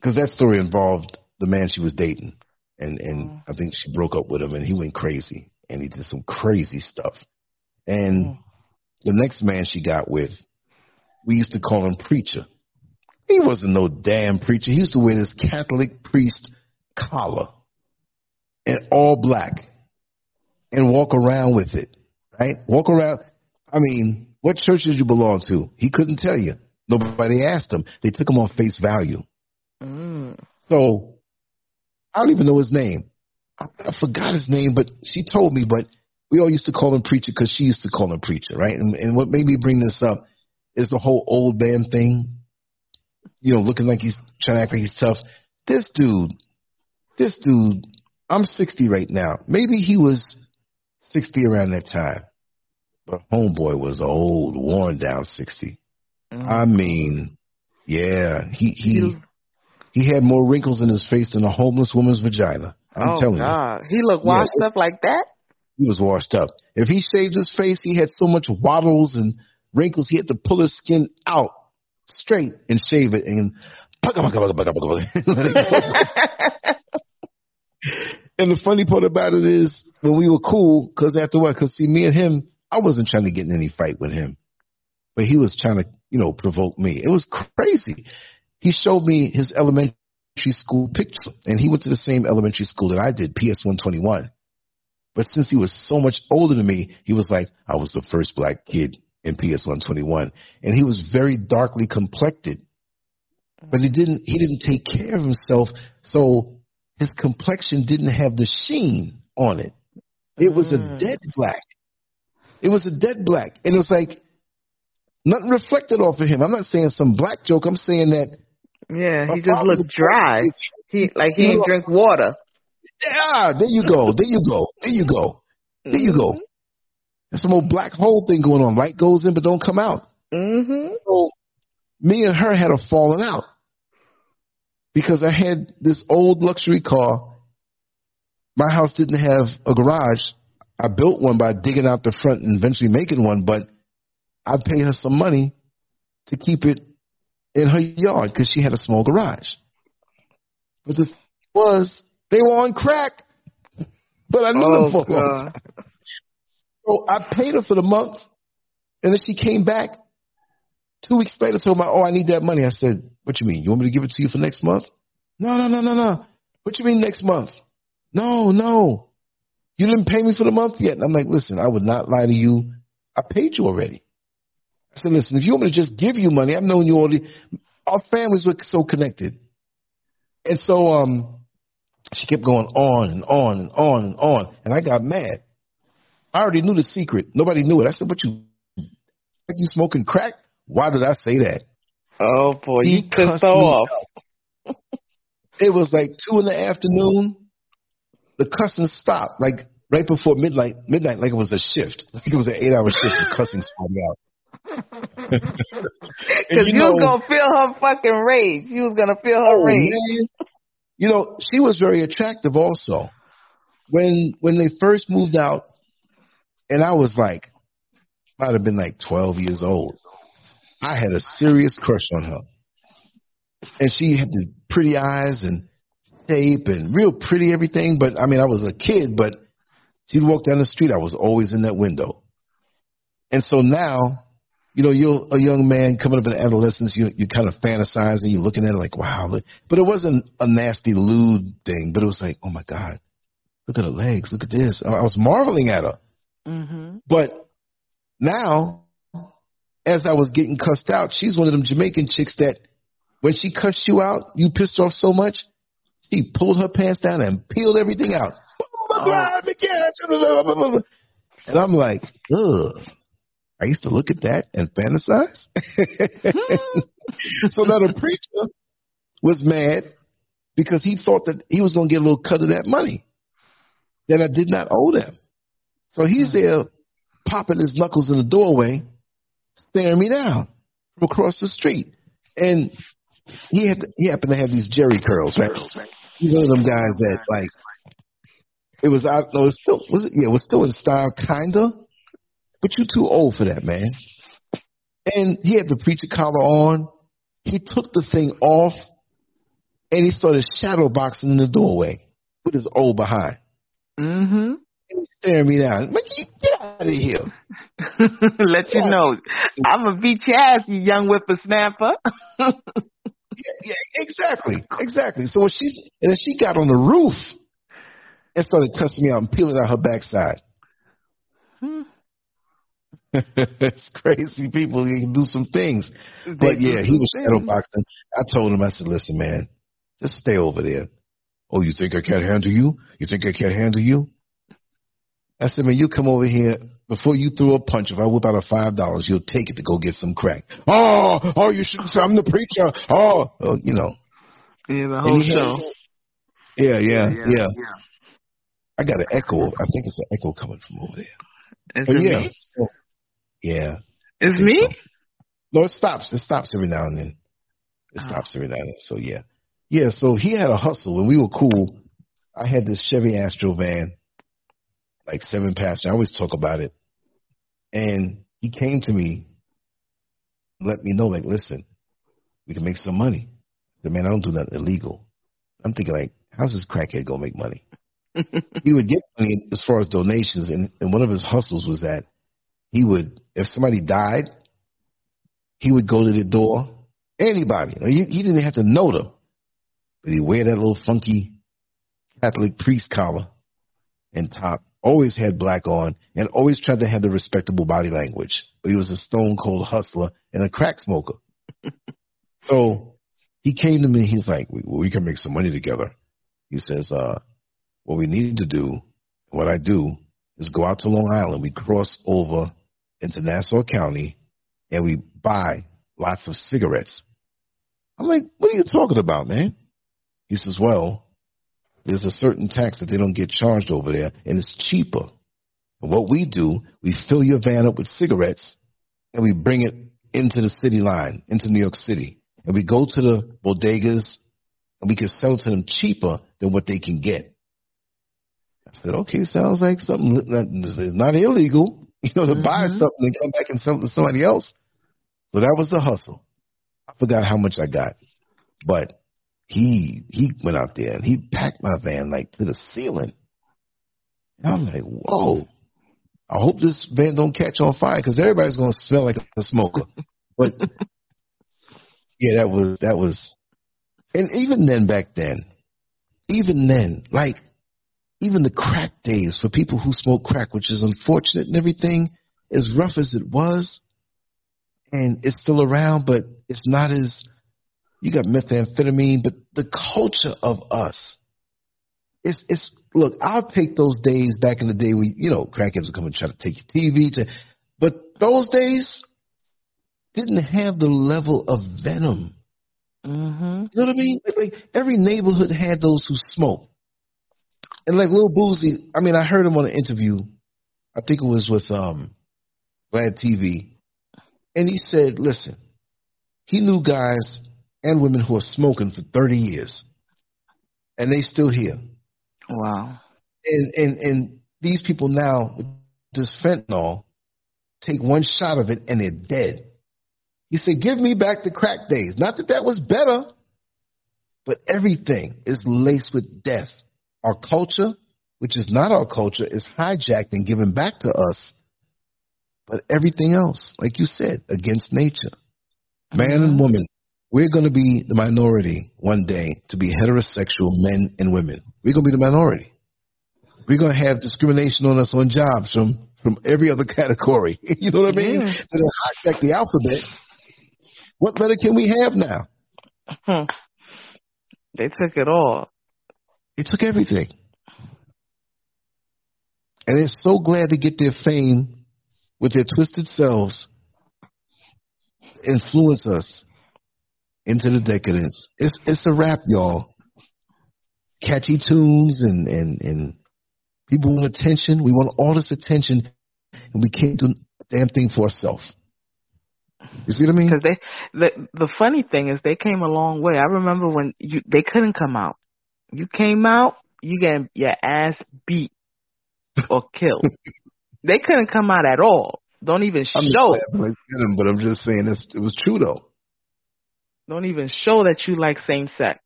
because that story involved the man she was dating, and and mm. I think she broke up with him, and he went crazy and he did some crazy stuff. And mm. the next man she got with, we used to call him preacher. He wasn't no damn preacher. He used to wear this Catholic priest collar and all black and walk around with it, right? Walk around. I mean, what church did you belong to? He couldn't tell you. Nobody asked him. They took him on face value. Mm. So I don't even know his name. I, forgot his name, but she told me. But we all used to call him preacher because she used to call him preacher, right? And, and what made me bring this up is the whole old man thing. You know, looking like he's trying to act like he's tough. This dude, this dude, I'm 60 right now. Maybe he was 60 around that time, but homeboy was old, worn down 60. Mm. I mean, yeah, he he he had more wrinkles in his face than a homeless woman's vagina. I'm oh, telling God. you. He looked washed yeah, up like that? He was washed up. If he shaved his face, he had so much waddles and wrinkles, he had to pull his skin out straight and shave it and and the funny part about it is when we were cool, because after what? Because see, me and him, I wasn't trying to get in any fight with him, but he was trying to, you know, provoke me. It was crazy. He showed me his elementary school picture, and he went to the same elementary school that I did, PS 121. But since he was so much older than me, he was like, I was the first black kid in PS 121, and he was very darkly complected. But he didn't he didn't take care of himself, so his complexion didn't have the sheen on it. It was a mm. dead black. It was a dead black, and it was like nothing reflected off of him. I'm not saying some black joke. I'm saying that yeah, he just looked dry. He like he didn't drink water. Yeah, there you go. There you go. There you go. There you go. Mm-hmm. There's some old black hole thing going on. Light goes in but don't come out. Mm-hmm. So me and her had a falling out because I had this old luxury car. My house didn't have a garage. I built one by digging out the front and eventually making one, but I paid her some money to keep it in her yard because she had a small garage. But the was they were on crack, but I knew oh, them for God. So I paid her for the month, and then she came back two weeks later. Told me, "Oh, I need that money." I said, "What you mean? You want me to give it to you for next month?" No, no, no, no, no. What you mean next month? No, no. You didn't pay me for the month yet. And I'm like, listen, I would not lie to you. I paid you already. I said, listen, if you want me to just give you money, I've known you all the, our families were so connected. And so um, she kept going on and on and on and on. And I got mad. I already knew the secret. Nobody knew it. I said, what you, like you smoking crack? Why did I say that? Oh boy, he you pissed off. it was like two in the afternoon. The cussing stopped, like right before midnight. Midnight, like it was a shift. I think it was an eight-hour shift. The cussing started out. Because you, know, was gonna feel her fucking rage. You was gonna feel her oh, rage. Man. You know, she was very attractive also. When when they first moved out, and I was like, might have been like twelve years old. I had a serious crush on her, and she had the pretty eyes and shape and real pretty everything. But I mean, I was a kid, but she'd walk down the street. I was always in that window, and so now you know, you're a young man coming up in adolescence, you you kind of fantasize and you're looking at it like, wow. But it wasn't a nasty lewd thing, but it was like, oh my God, look at her legs, look at this. I was marveling at her. Mm-hmm. But now, as I was getting cussed out, she's one of them Jamaican chicks that when she cussed you out, you pissed off so much, she pulled her pants down and peeled everything out. Oh. And I'm like, ugh. I used to look at that and fantasize. so now the preacher was mad because he thought that he was going to get a little cut of that money that I did not owe them. So he's hmm. there popping his knuckles in the doorway, staring me down from across the street. And he had to, he happened to have these Jheri curls, right? He's one of them guys that like it was out. No, it was still was it? Yeah, it was still in style, kinda. But you're too old for that, man. And he had the preacher collar on. He took the thing off, and he started shadow boxing in the doorway with his old behind. Mm-hmm. Staring me down. Like, get out of here. Let you know, I'm gonna beat your ass, you young whippersnapper. yeah, yeah, exactly, exactly. So when she and then she got on the roof and started cussing me out and peeling out her backside. Hmm. it's crazy. People can do some things. They but yeah, he was shadow boxing. I told him, I said, listen, man, just stay over there. Oh, you think I can't handle you? You think I can't handle you? I said, man, you come over here before you throw a punch. If I whip out a five dollars, you'll take it to go get some crack. Oh, oh, you shouldn't say I'm the preacher. Oh, well, you know. Yeah, the whole show. yeah, yeah, yeah, yeah, I got an echo. I think it's an echo coming from over there. Is oh, it yeah. me? Yeah. It's me? No, it stops. It stops every now and then. It oh. stops every now and then. So yeah. Yeah, so he had a hustle and we were cool. I had this Chevy Astro van, like seven passenger. I always talk about it. And he came to me, let me know, like, listen, we can make some money. The man, I don't do nothing illegal. I'm thinking like, how's this crackhead gonna make money? he would get money as far as donations, and, and one of his hustles was that he would, if somebody died, he would go to the door. Anybody, he, he didn't have to know them, but he'd wear that little funky Catholic priest collar and top. Always had black on, and always tried to have the respectable body language. But he was a stone cold hustler and a crack smoker. so he came to me. He's like, we, "We can make some money together." He says, uh, "What we need to do, what I do, is go out to Long Island. We cross over into Nassau County and we buy lots of cigarettes. I'm like, what are you talking about, man? He says, well, there's a certain tax that they don't get charged over there, and it's cheaper. And what we do, we fill your van up with cigarettes, and we bring it into the city line, into New York City. And we go to the bodegas, and we can sell to them cheaper than what they can get. I said, okay, sounds like something that is not illegal you know, to mm-hmm. buy something and come back and sell it to somebody else. So that was the hustle. I forgot how much I got, but he he went out there and he packed my van like to the ceiling. And I'm like, whoa! I hope this van don't catch on fire because everybody's gonna smell like a smoker. but yeah, that was that was, and even then back then, even then, like even the crack days for people who smoke crack, which is unfortunate and everything, as rough as it was, and it's still around, but it's not as you got methamphetamine, but the culture of us. It's it's look, I'll take those days back in the day when you know crackheads would come and try to take your TV to but those days didn't have the level of venom. Mm-hmm. You know what I mean? Like, like every neighborhood had those who smoked. And like Lil Boosie, I mean, I heard him on an interview. I think it was with um, Vlad TV, and he said, "Listen, he knew guys and women who are smoking for 30 years, and they still here. Wow. And and and these people now with this fentanyl take one shot of it and they're dead. He said, "Give me back the crack days. Not that that was better, but everything is laced with death." Our culture, which is not our culture, is hijacked and given back to us. But everything else, like you said, against nature. Man and mm-hmm. woman, we're going to be the minority one day to be heterosexual men and women. We're going to be the minority. We're going to have discrimination on us on jobs from from every other category. you know what I mean? Yeah. The alphabet. What letter can we have now? Hmm. They took it all. They took everything. And they're so glad to get their fame with their twisted selves, influence us into the decadence. It's it's a rap, y'all. Catchy tunes and, and, and people want attention. We want all this attention and we can't do a damn thing for ourselves. You see what I mean? Because they, the the funny thing is, they came a long way. I remember when you they couldn't come out. You came out, you get your ass beat or killed. they couldn't come out at all. Don't even I'm show. but I'm just saying it's, it was true though. Don't even show that you like same sex.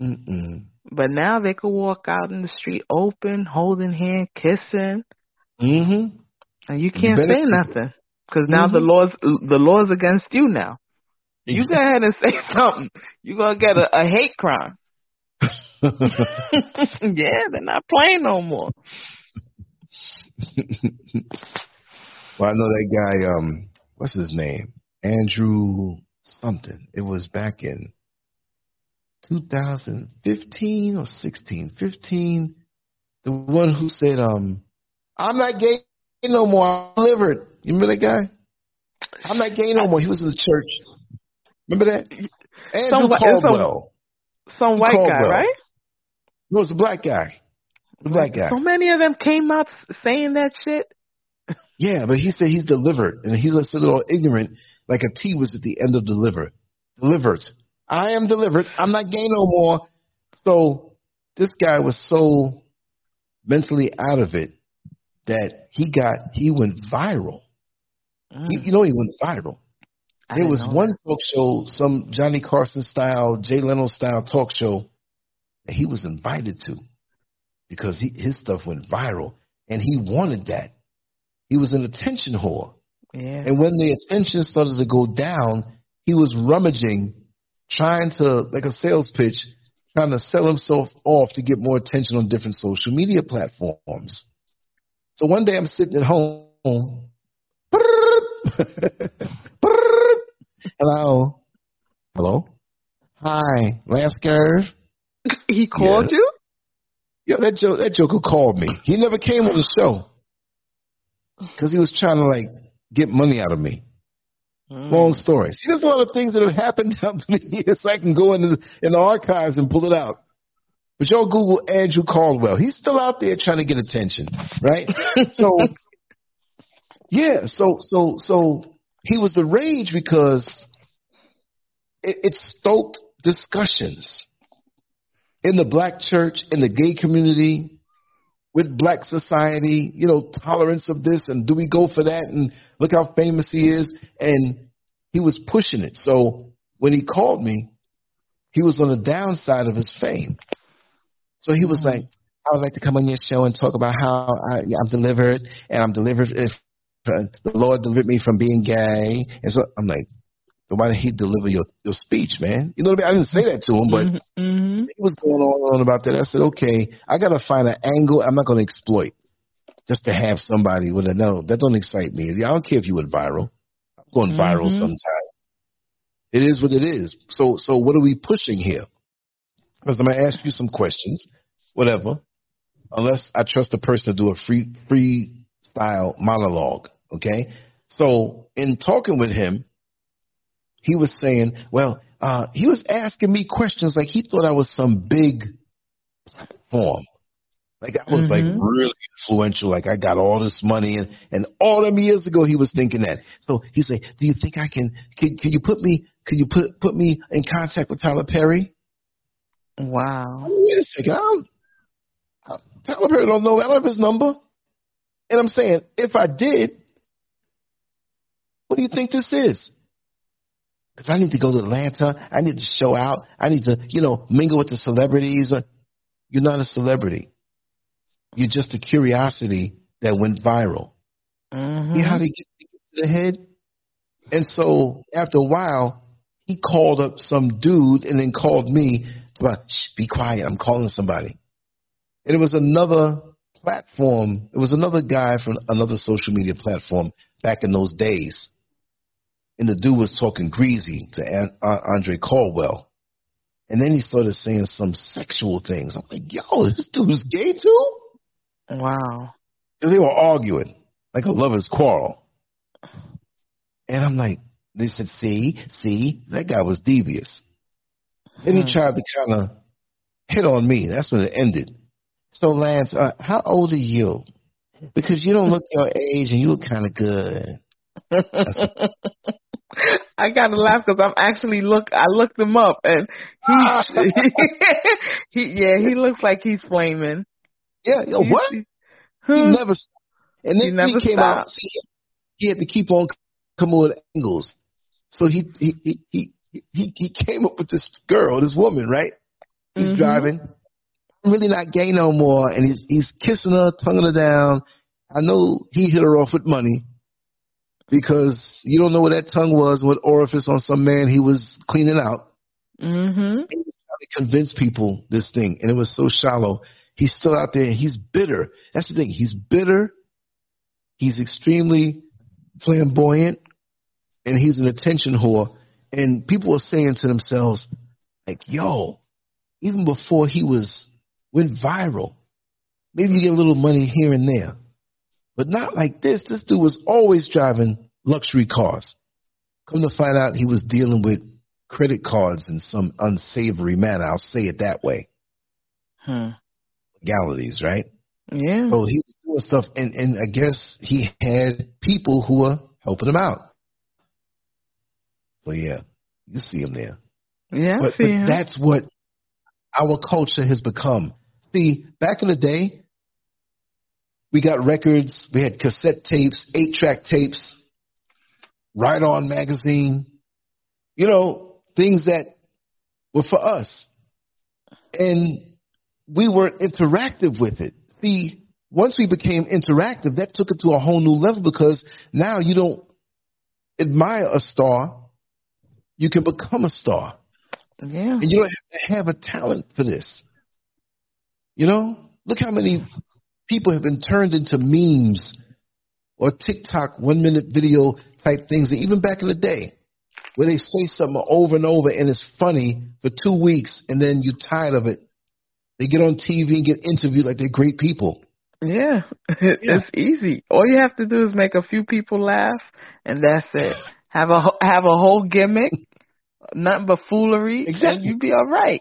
Mm-mm. But now they could walk out in the street open, holding hand, kissing, Mm-hmm. and you can't say it. nothing because now the Mhm. laws the laws against you now. You go ahead and say something. You're gonna get a, a hate crime. yeah, they're not playing no more. well, I know that guy. Um, what's his name? Andrew something. It was back in 2015 or 16. 15. The one who said, "Um, I'm not gay no more. I'm delivered." You remember that guy? I'm not gay no more. He was in the church. Remember that? Andrew Some whi- some- Caldwell. Some white guy, right? No, it's a black guy. The black guy. So many of them came out saying that shit. Yeah, but he said he's delivered, and he looks a little ignorant, like a T was at the end of deliver. Delivered. I am delivered. I'm not gay no more. So this guy was so mentally out of it that he got he went viral. You, you know he went viral. Mm. I There was one talk show, some Johnny Carson style, Jay Leno style talk show that he was invited to because he, his stuff went viral and he wanted that. He was an attention whore. Yeah. And when the attention started to go down, he was rummaging, trying to, like a sales pitch, trying to sell himself off to get more attention on different social media platforms. So one day I'm sitting at home. Hello. Hello. Hi. Lance Scurv. he called Yeah. you? Yeah, that joke, that joker called me. He never came on the show because he was trying to like get money out of me. Mm. Long story. See, there's a lot of things that have happened down through the years. I can go in the, in the archives and pull it out. But y'all Google Andrew Caldwell. He's still out there trying to get attention, right? so, yeah. So, so, so he was the rage because it, it stoked discussions in the black church, in the gay community, with black society, you know, tolerance of this and do we go for that and look how famous he is and he was pushing it. So when he called me, he was on the downside of his fame. So he was like, I would like to come on your show and talk about how I, I'm delivered and I'm delivered if uh, the Lord delivered me from being gay. And so I'm like, why did he deliver your, your speech, man? You know what I mean? I didn't say that to him, but mm-hmm. he was going on and on about that. I said, okay, I got to find an angle I'm not going to exploit just to have somebody with a no. That don't excite me. I don't care if you went viral. I'm going viral Mhm. sometimes. It is what it is. So, so what are we pushing here? Because I'm going to ask you some questions, whatever, unless I trust the person to do a free free style monologue. Okay. So in talking with him, he was saying, well, uh, he was asking me questions like he thought I was some big platform. Like I was like Mhm. really influential. Like I got all this money and, and all them years ago he was thinking that. So he said, Do you think I can can, can you put me can you put put me in contact with Tyler Perry? Wow. Wait a second. I don't, uh, Tyler Perry don't know. I don't have his number. And I'm saying, if I did, what do you think this is? Because I need to go to Atlanta. I need to show out. I need to, you know, mingle with the celebrities. You're not a celebrity. You're just a curiosity that went viral. Mm-hmm. See how they get to the head? And so after a while, he called up some dude and then called me Shh, be quiet, I'm calling somebody. And it was another platform. It was another guy from another social media platform back in those days, and the dude was talking greasy to uh, Andre Caldwell, and then he started saying some sexual things. I'm like, yo, this dude is gay too. Wow. And they were arguing like a lover's quarrel, and I'm like, they said, see, see, that guy was devious. Then Hmm. he tried to kind of hit on me. That's when it ended. So, Lance, uh, how old are you? Because you don't look your age and you look kind of good. I gotta laugh because I'm actually look. I looked him up and he, he, yeah, he looks like he's flaming. Yeah, yo, He- what? He, He never. And He then never he came out. stopped. see, He had to keep on coming with angles. So he he he he he, he came up with this girl, this woman, right? He's Mhm. driving. I'm really not gay no more, and he's he's kissing her, tonguing her down. I know he hit her off with money because you don't know where that tongue was, what orifice on some man he was cleaning out. Mm-hmm. He was trying to convince people this thing, and it was so shallow. He's still out there, and he's bitter. That's the thing. He's bitter. He's extremely flamboyant, and he's an attention whore. And people are saying to themselves, like, "Yo, even before he was went viral, maybe you get a little money here and there, but not like this. This dude was always driving luxury cars. Come to find out, he was dealing with credit cards in some unsavory manner. I'll say it that way. Hmm. Legalities, right? Yeah. So he was doing stuff, and, and I guess he had people who were helping him out. So yeah, you see him there. yeah. But, but him. that's what our culture has become. See, back in the day, we got records, we had cassette tapes, eight track tapes, Right On magazine, you know, things that were for us. And we weren't interactive with it. See, once we became interactive, that took it to a whole new level because now you don't admire a star, you can become a star. yeah. And you don't have to have a talent for this. You know, look how many people have been turned into memes or TikTok one minute video type things, even back in the day, where they say something over and over and it's funny for two weeks, and then you're tired of it. They get on TV and get interviewed like they're great people. Yeah, it's easy. All you have to do is make a few people laugh, and that's it. Have a have a whole gimmick, nothing but foolery, and Exactly. you be all right.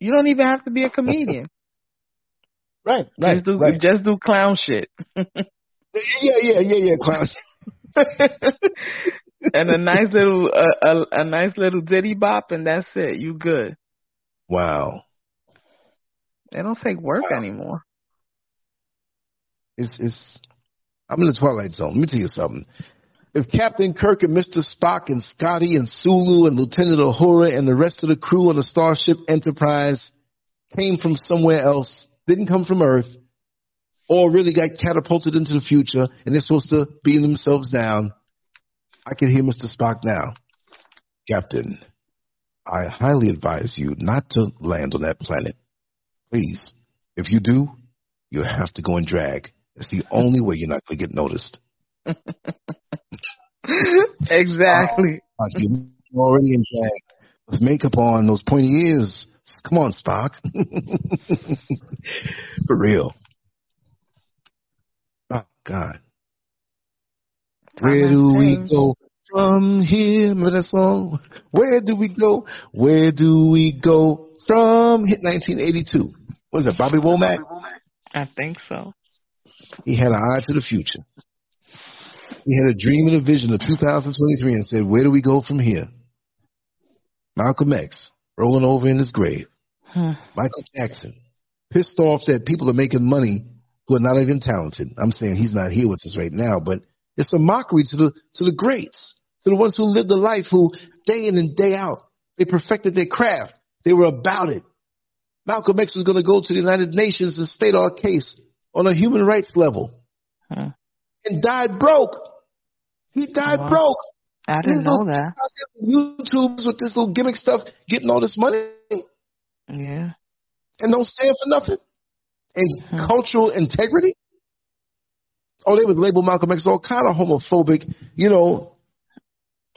You don't even have to be a comedian. Right, just do just do clown shit, Yeah, yeah, yeah, yeah, clowns. and a nice little uh, a, a nice little ditty bop, and that's it. You good. Wow. They don't take work Wow. anymore. It's it's I'm in the twilight zone. Let me tell you something. If Captain Kirk and Mr. Spock and Scotty and Sulu and Lieutenant Uhura and the rest of the crew on the Starship Enterprise came from somewhere else, didn't come from Earth, or really got catapulted into the future and they're supposed to beam themselves down, I can hear Mr. Spock now. Captain, I highly advise you not to land on that planet. Please, if you do, you have to go and drag. It's the only way you're not going to get noticed. exactly. Uh, You're already in drag with makeup on, those pointy ears. Come on, Spock. For real. Oh, God. Where do we go from here? Remember that song? Where do we go? Where do we go from? Hit 1982. Is that, Bobby Womack? I think so. He had an eye to the future. He had a dream and a vision of 2023 and said, Where do we go from here? Malcolm X, rolling over in his grave. Hmm. Michael Jackson, pissed off that people are making money who are not even talented. I'm saying he's not here with us right now, but it's a mockery to the to the greats, to the ones who lived the life, who day in and day out they perfected their craft. They were about it. Malcolm X was going to go to the United Nations and state our case on a human rights level, Hmm. and died broke. He died Wow. broke. I didn't know that. YouTubes with this little gimmick stuff, getting all this money Yeah. and don't stand for nothing. and mm-hmm. cultural integrity. Oh, they would label Malcolm X all kind of homophobic, you know.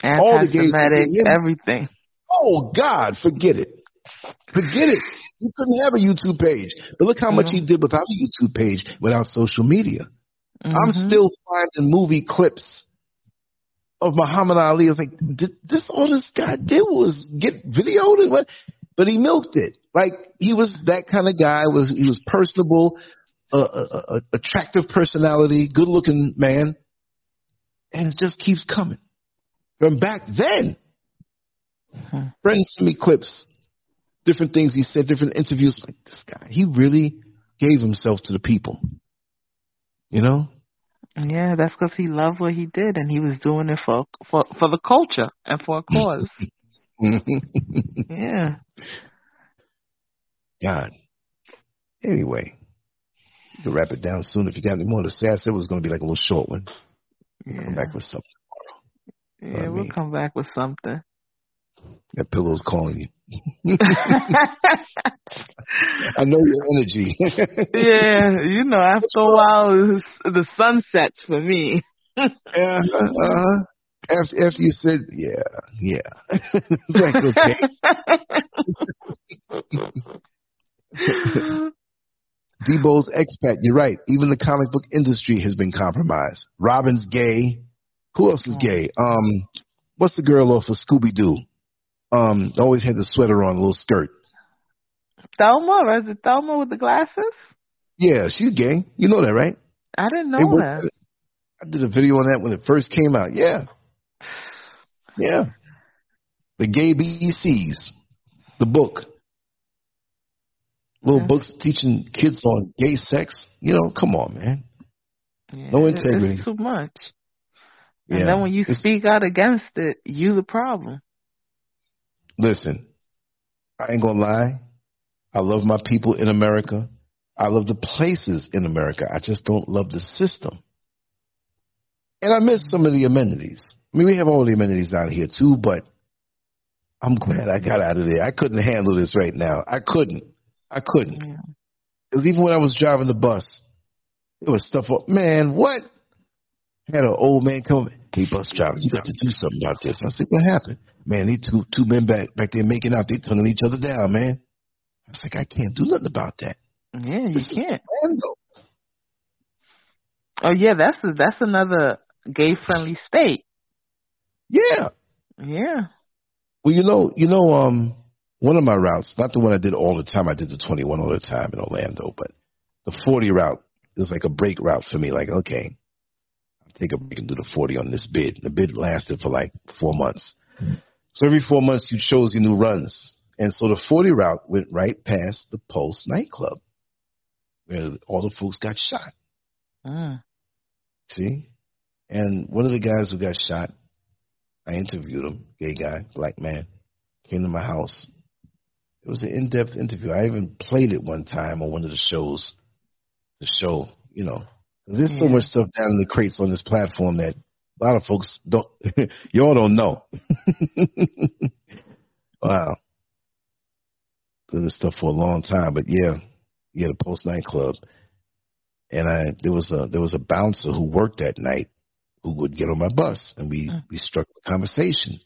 Anti-Semitic, everything. Oh God, forget it. Forget it. You couldn't have a YouTube page. But look how much he did without a YouTube page, without social media. Mm-hmm. I'm still finding movie clips of Muhammad Ali. I was like, did this all this guy did was get videoed and what? But he milked it. Like he was that kind of guy. Was he was personable, uh, uh, uh, attractive personality, good looking man, and it just keeps coming. From back then, hmm. friends send me clips, different things he said, different interviews. Like this guy, he really gave himself to the people. You know? Yeah, that's because he loved what he did, and he was doing it for for for the culture and for a cause. yeah. God. Anyway, you can wrap it down soon if you got any more to say. I said it was going to be like a little short one. Yeah. Come back with something tomorrow. Yeah, we'll mean? come back with something. That pillow's calling you. I know your energy. yeah, you know, after a while, the sun sets for me. yeah, uh-huh. After, after you said, yeah, yeah. like, okay. Debo's expat, you're right. Even the comic book industry has been compromised. Robin's gay. Who else is gay? Um, what's the girl off of Scooby Doo? Um, always had the sweater on, a little skirt. Thelma, is it Thelma with the glasses? Yeah, she's gay. You know that, right? I didn't know that. I did a video on that when it first came out. Yeah. Yeah. The Gay BCs, the book. Little yeah. books teaching kids on gay sex. You know, come on, man. Yeah, no integrity. It's too much. And yeah. then when you speak out against it, you the problem. Listen, I ain't gonna lie. I love my people in America. I love the places in America. I just don't love the system. And I miss some of the amenities. I mean, we have all the amenities down here too, but I'm glad I got out of there. I couldn't handle this right now. I couldn't. I couldn't. Because even when I was driving the bus, It was stuff up. Man, what? I Had an old man come. Hey, bus driver, you got to do something about this. I said, what happened? Man, these two two men back back there making out. They turning each other down, man. I was like, I can't do nothing about that. Yeah, you can't. Oh yeah, that's a, that's another gay friendly state. Yeah. Yeah. Well, you know, you know, um, one of my routes, not the one I did all the time. I did the 21 all the time in Orlando, but the 40 route is like a break route for me. Like, okay, I'll take a break and do the 40 on this bid. The bid lasted for like four months. So every four months you chose your new runs. And so the 40 route went right past the Pulse nightclub where all the folks got shot. Mm. See? And one of the guys who got shot, I interviewed him, gay guy, black man, came to my house it was an in-depth interview. I even played it one time on one of the shows. The show, you know, there's yeah. so much stuff down in the crates on this platform that a lot of folks don't. y'all don't know. wow, did this stuff for a long time, but yeah, yeah, the Pulse nightclub, and I there was a there was a bouncer who worked that night who would get on my bus, and we mm. we struck a conversation.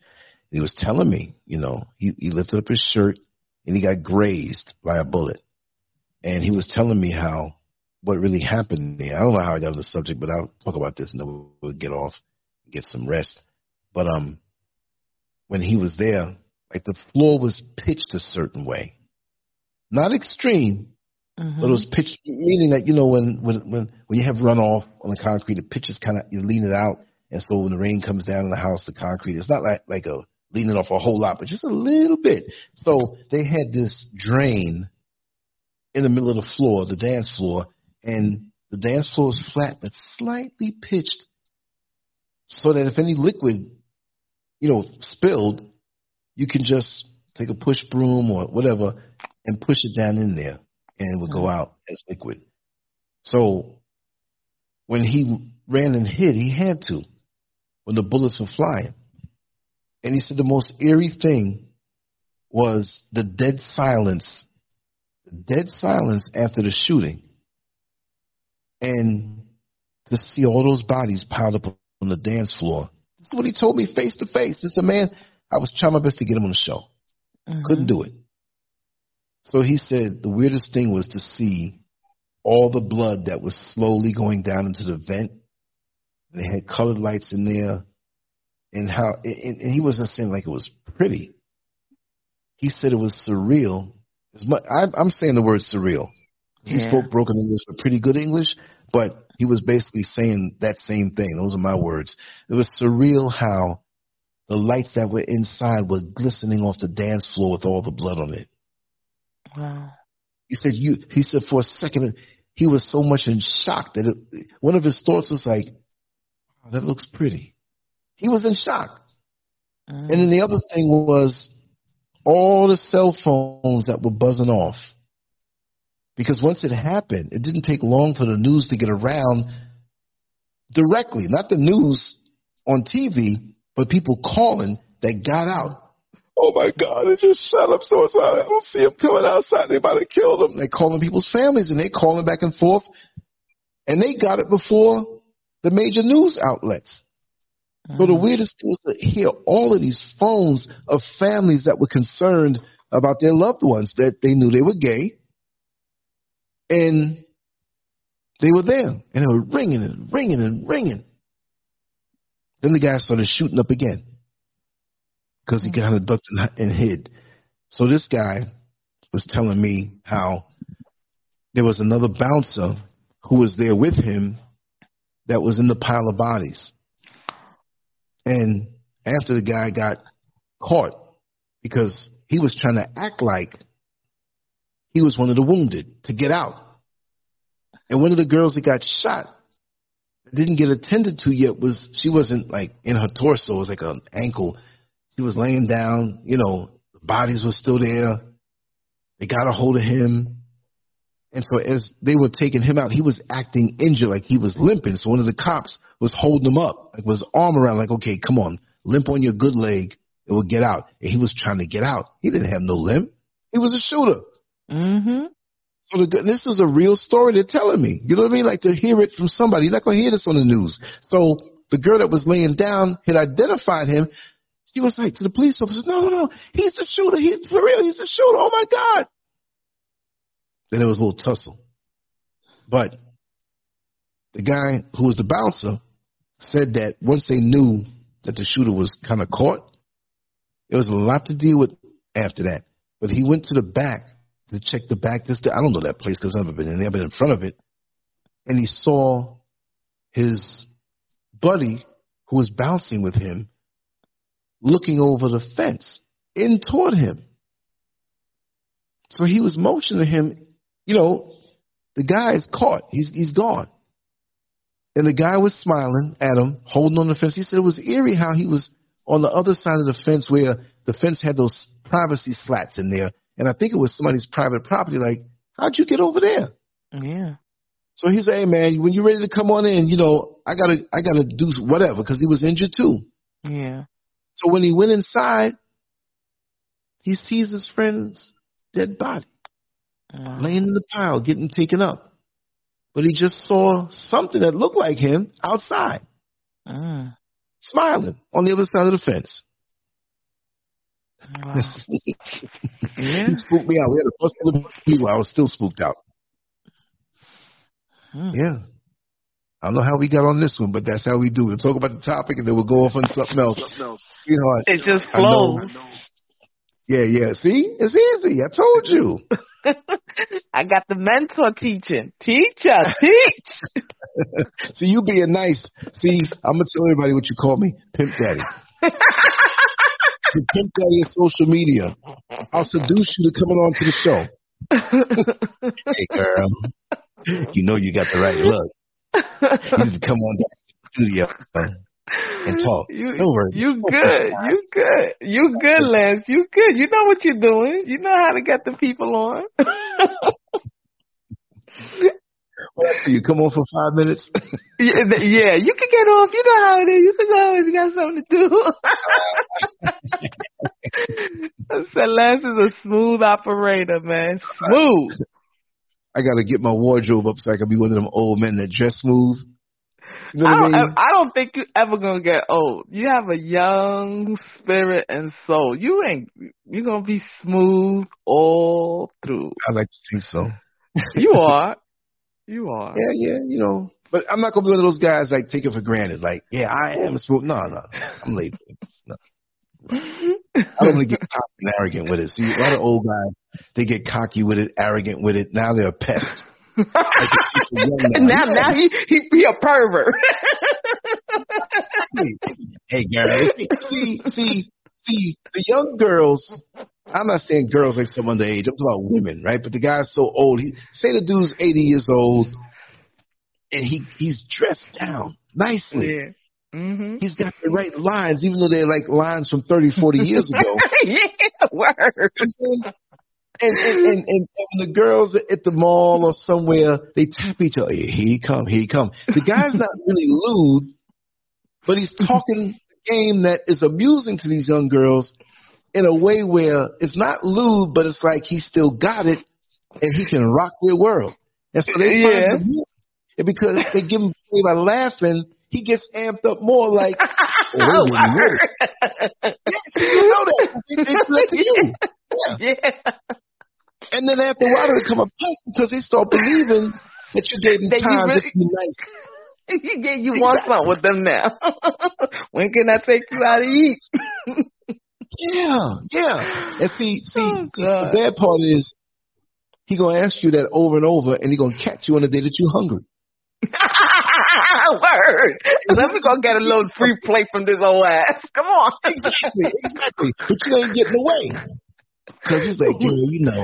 He was telling me, you know, he he lifted up his shirt and he got grazed by a bullet. And he was telling me how what really happened to me. I don't know how I got on the subject, but I'll talk about this and then we'll get off, get some rest. But um, when he was there, like the floor was pitched a certain way, not extreme, mm-hmm. but it was pitched, meaning that you know when when when when you have runoff on the concrete, the pitch is kind of you lean it out, and so when the rain comes down in the house, the concrete it's not like like a leaning off a whole lot, but just a little bit. So they had this drain in the middle of the floor, the dance floor, and the dance floor is flat but slightly pitched so that if any liquid, you know, spilled, you can just take a push broom or whatever and push it down in there and it would go mm-hmm. out as liquid. So when he ran and hid, he had to when the bullets were flying. And he said the most eerie thing was the dead silence, the dead silence after the shooting. and to see all those bodies piled up on the dance floor. This is what he told me face to face. It's a man. I was trying my best to get him on the show. Mm-hmm. Couldn't do it. So he said the weirdest thing was to see all the blood that was slowly going down into the vent. They had colored lights in there, and how and, and he wasn't saying like it was pretty. He said it was surreal. As much, I, I'm saying the word surreal. He yeah. spoke broken English, but pretty good English. But he was basically saying that same thing. Those are my words. It was surreal how the lights that were inside were glistening off the dance floor with all the blood on it. Wow. He said you. He said for a second he was so much in shock that it, one of his thoughts was like, oh, "That looks pretty." He was in shock. Mm. And then the other thing was all the cell phones that were buzzing off. Because once it happened, it didn't take long for the news to get around directly, not the news on TV, but people calling that got out. Oh my God, they just shot up so I don't see them coming outside. They about to kill them. They're calling people's families and they're calling back and forth. And they got it before the major news outlets. Mm-hmm. So the mm-hmm. weirdest thing was to hear all of these phones of families that were concerned about their loved ones that they knew they were gay and they were there, and they were ringing and ringing and ringing. Then the guy started shooting up again because he mm. kind of ducked and hid. So this guy was telling me how there was another bouncer who was there with him that was in the pile of bodies. And after the guy got caught, because he was trying to act like he was one of the wounded to get out. And one of the girls that got shot didn't get attended to yet was she wasn't like in her torso, it was like an ankle. She was laying down, you know, the bodies were still there. They got a hold of him. And so as they were taking him out, he was acting injured, like he was limping. So one of the cops was holding him up, like was arm around, like, okay, come on, limp on your good leg, it will get out. And he was trying to get out. He didn't have no limp. He was a shooter. Mm-hmm. So the, this is a real story they're telling me. You know what I mean? Like to hear it from somebody. You're not going to hear this on the news. So the girl that was laying down had identified him. She was like to the police officers, no, no, no, he's the shooter. He's for real. He's the shooter. Oh my God. Then there was a little tussle. But the guy who was the bouncer said that once they knew that the shooter was kind of caught, there was a lot to deal with after that. But he went to the back to check the back. This I don't know that place because I've never been in there. I've been in front of it, and he saw his buddy who was bouncing with him looking over the fence in toward him. So he was motioning him. You know, the guy is caught. He's he's gone. And the guy was smiling at him, holding on the fence. He said it was eerie how he was on the other side of the fence where the fence had those privacy slats in there and I think it was somebody's private property. Like, how'd you get over there? Yeah. So he said, "Hey man, when you're ready to come on in, you know, I gotta, I gotta do whatever because he was injured too." Yeah. So when he went inside, he sees his friend's dead body wow. laying in the pile, getting taken up. But he just saw something that looked like him outside, mm. smiling on the other side of the fence. Wow. yeah. he spooked me out. We had a first of people. I was still spooked out. Hmm. Yeah. I don't know how we got on this one, but that's how we do. We'll talk about the topic and then we'll go off on something else. Sweetheart. It just flows. Yeah, yeah. See? It's easy. I told you. I got the mentor teaching. Teacher, teach. See, you being nice. See, I'm going to tell everybody what you call me Pimp Daddy. You pimp daddy of social media. I'll seduce you to coming on to the show. hey, girl. You know you got the right look. You need to come on to the studio and talk. You, you good. You good. You good, Lance. You good. You know what you're doing. You know how to get the people on. you come on for five minutes? yeah, you can get off. You know how it is. You can go if you got something to do. Celeste is a smooth operator, man. Smooth. I got to get my wardrobe up so I can be one of them old men that dress smooth. You know I don't. mean? I don't think you're ever gonna get old. You have a young spirit and soul. You ain't. You're gonna be smooth all through. I like to think so. You are. You are. Yeah, yeah, you know. But I'm not gonna be one of those guys like take it for granted. Like, yeah, I am a smooth. No, no, I'm late. No. I don't want to get cocky and arrogant with it. See, a lot of old guys, they get cocky with it, arrogant with it. Now they're a pest. now, now he he be a pervert. hey, Gary. See, see, see, the young girls. I'm not saying girls like some underage. I'm talking about women, right? But the guy's so old. He say the dude's 80 years old, and he he's dressed down nicely. yeah. Mhm. He's got the right lines, even though they're like lines from 30, 40 years ago. yeah. Word. And, and, and, and when the girls at the mall or somewhere, they tap each other. Here he come, here he come. The guy's not really lewd, but he's talking game that is amusing to these young girls in a way where it's not lewd, but it's like he still got it and he can rock their world. And so they Yeah. find the. And because they give him play by laughing, he gets amped up more like, oh, a minute, you know that. They flip to you. Yeah. Yeah. And then after a while, they become a because they start believing that you gave them time really- to be nice. you get you want something with them now. when can I take you out to eat? Yeah, yeah. And see, see, Oh, the bad part is he gonna ask you that over and over, and he gonna catch you on the day that you're hungry. Word. Let me go get a little free plate from this old ass. Come on. Exactly, exactly. But you ain't getting away because he's like, girl, you know,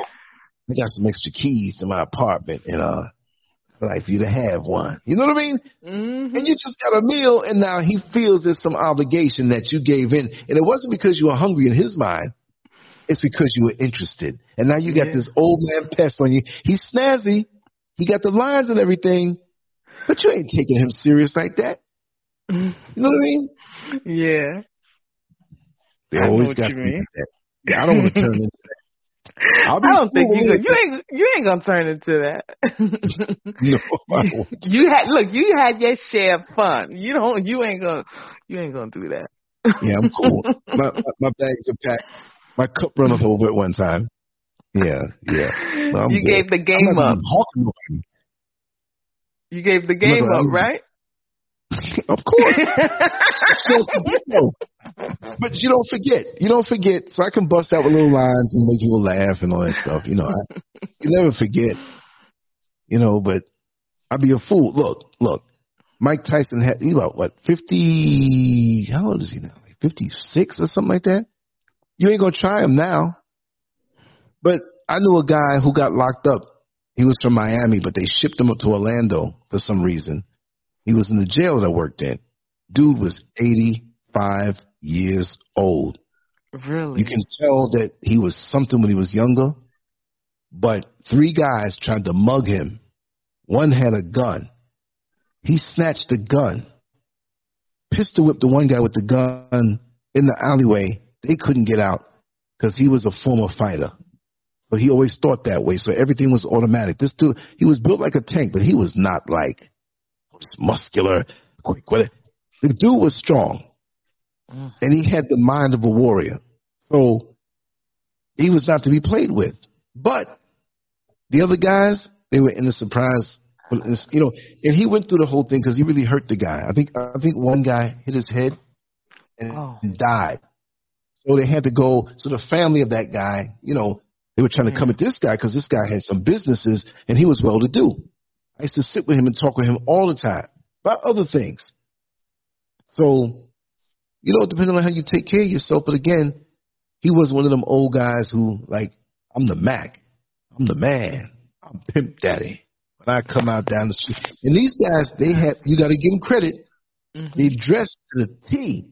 I got some extra keys to my apartment, and uh, like for you to have one. You know what I mean? hmm And you just got a meal, and now he feels there's some obligation that you gave in. And it wasn't because you were hungry in his mind. It's because you were interested. And now you got Yeah. this old man pest on you. He's snazzy. He got the lines and everything. But you ain't taking him serious like that. You know what I mean? Yeah. They I always got you mean. that. Yeah, I don't want to turn into that. I'll be I don't think you gonna, you ain't you ain't gonna turn into that. No, you had look, you had your share of fun. You don't you ain't gonna you ain't gonna do that. Yeah, I'm cool. my, my my bags are packed. My cup run up over at one time. Yeah, yeah. No, you good. gave the game up. even hawking nobody. You gave the game up, right? of course. But you don't forget. You don't forget. So I can bust out with little lines and make people laugh and all that stuff. You know, I, you never forget. You know, but I'd be a fool. Look, look. Mike Tyson had he about what fifty? How old is he now? Like fifty six or something like that. You ain't gonna try him now. But I knew a guy who got locked up. He was from Miami, but they shipped him up to Orlando for some reason. He was in the jail that I worked in. Dude was 85 years old. really? You can tell that he was something when he was younger, but three guys tried to mug him. One had a gun. He snatched the gun, pistol whipped the one guy with the gun in the alleyway. They couldn't get out because he was a former fighter. But he always thought that way, so everything was automatic. This dude, he was built like a tank, but he was not like muscular, quick with it. The dude was strong, Mm. and he had the mind of a warrior. So he was not to be played with. But the other guys, they were in a surprise. You know, and he went through the whole thing because he really hurt the guy. I think I think one guy hit his head and Oh. died. So they had to go. So the family of that guy, you know, they were trying to come at this guy because this guy had some businesses and he was well to do. I used to sit with him and talk with him all the time about other things. So, you know, depending on how you take care of yourself, but again, he was one of them old guys who, like, I'm the Mac, I'm the man, I'm Pimp Daddy. When I come out down the street, and these guys, they have, you got to give them credit. Mhm. They dress to the T,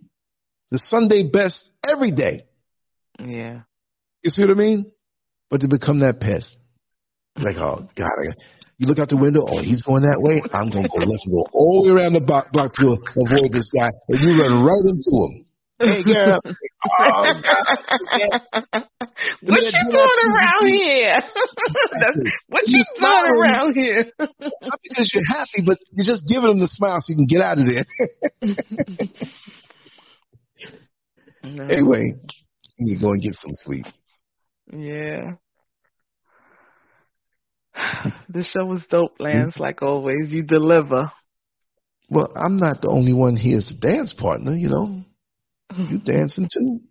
the Sunday best every day. Yeah. You see what I mean? But to become that pest, like, oh God, I, you look out the window. Oh, he's going that way. I'm going to go left and go all the way around the block, block to avoid this guy, and you run right into him. Hey, girl. Oh, God. what you doing around here? what you doing around here? Not because you're happy, but you're just giving him the smile so you can get out of there. no. Anyway, you go and get some sleep. Yeah. This show was dope, Lance. Like always, you deliver. Well, I'm not the only one here as a dance partner. You know, you dancing too.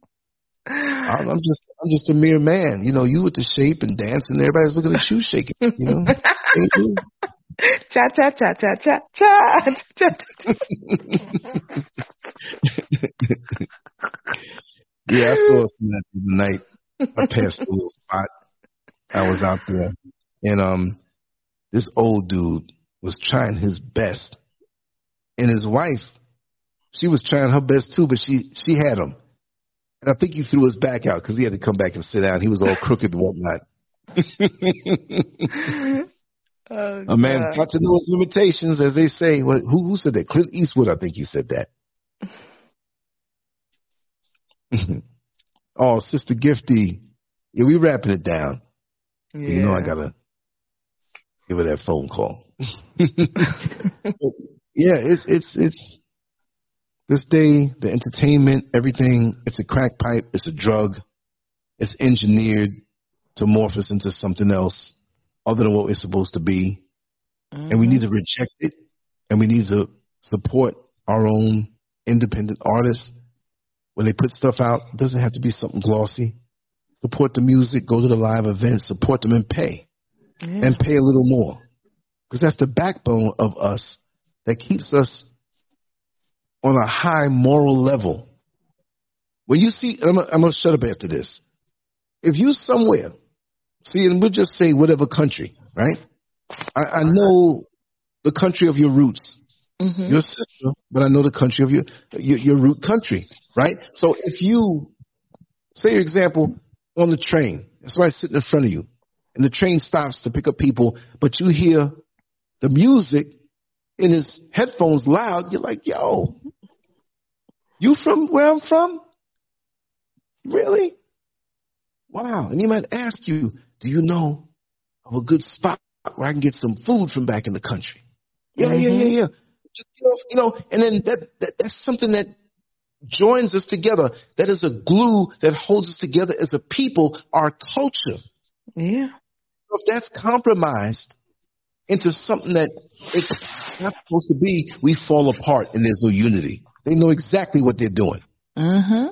I'm just I'm just a mere man. You know, you with the shape and dancing, everybody's looking at you shaking. You know. cha cha cha cha cha cha cha. yeah, I saw some that the night. I passed a little spot. I was out there, and um, this old dude was trying his best, and his wife, she was trying her best too, but she she had him and I think he threw his back out because he had to come back and sit down. He was all crooked and whatnot. oh, a man got to know his limitations, as they say. Well, who, who said that? Clint Eastwood, I think he said that. oh, Sister Gifty. Yeah, we wrapping it down. Yeah. You know I gotta give her that phone call. yeah, it's it's it's this day, the entertainment, everything, it's a crack pipe, it's a drug, it's engineered to morph us into something else other than what we're supposed to be. Mm-hmm. And we need to reject it and we need to support our own independent artists. When they put stuff out, it doesn't have to be something glossy. Support the music, go to the live events, support them and pay. And pay a little more. Because that's the backbone of us that keeps us on a high moral level. When you see, I'm, I'm going to shut up after this. If you somewhere, see, and we'll just say whatever country, right? I, I know the country of your roots, mm-hmm. your sister, but I know the country of your, your your root country, right? So if you say, for example, on the train, that's why I sitting in front of you, and the train stops to pick up people, but you hear the music in his headphones loud, you're like, yo, you from where I'm from? Really? Wow. And he might ask you, do you know of a good spot where I can get some food from back in the country? Yeah, mm-hmm. yeah, yeah, mm-hmm. yeah. Just, you, know, you know, and then that, that that's something that joins us together. That is a glue that holds us together as a people, our culture. Yeah. If that's compromised, into something that it's not supposed to be, we fall apart and there's no unity. They know exactly what they're doing. Mm-hmm.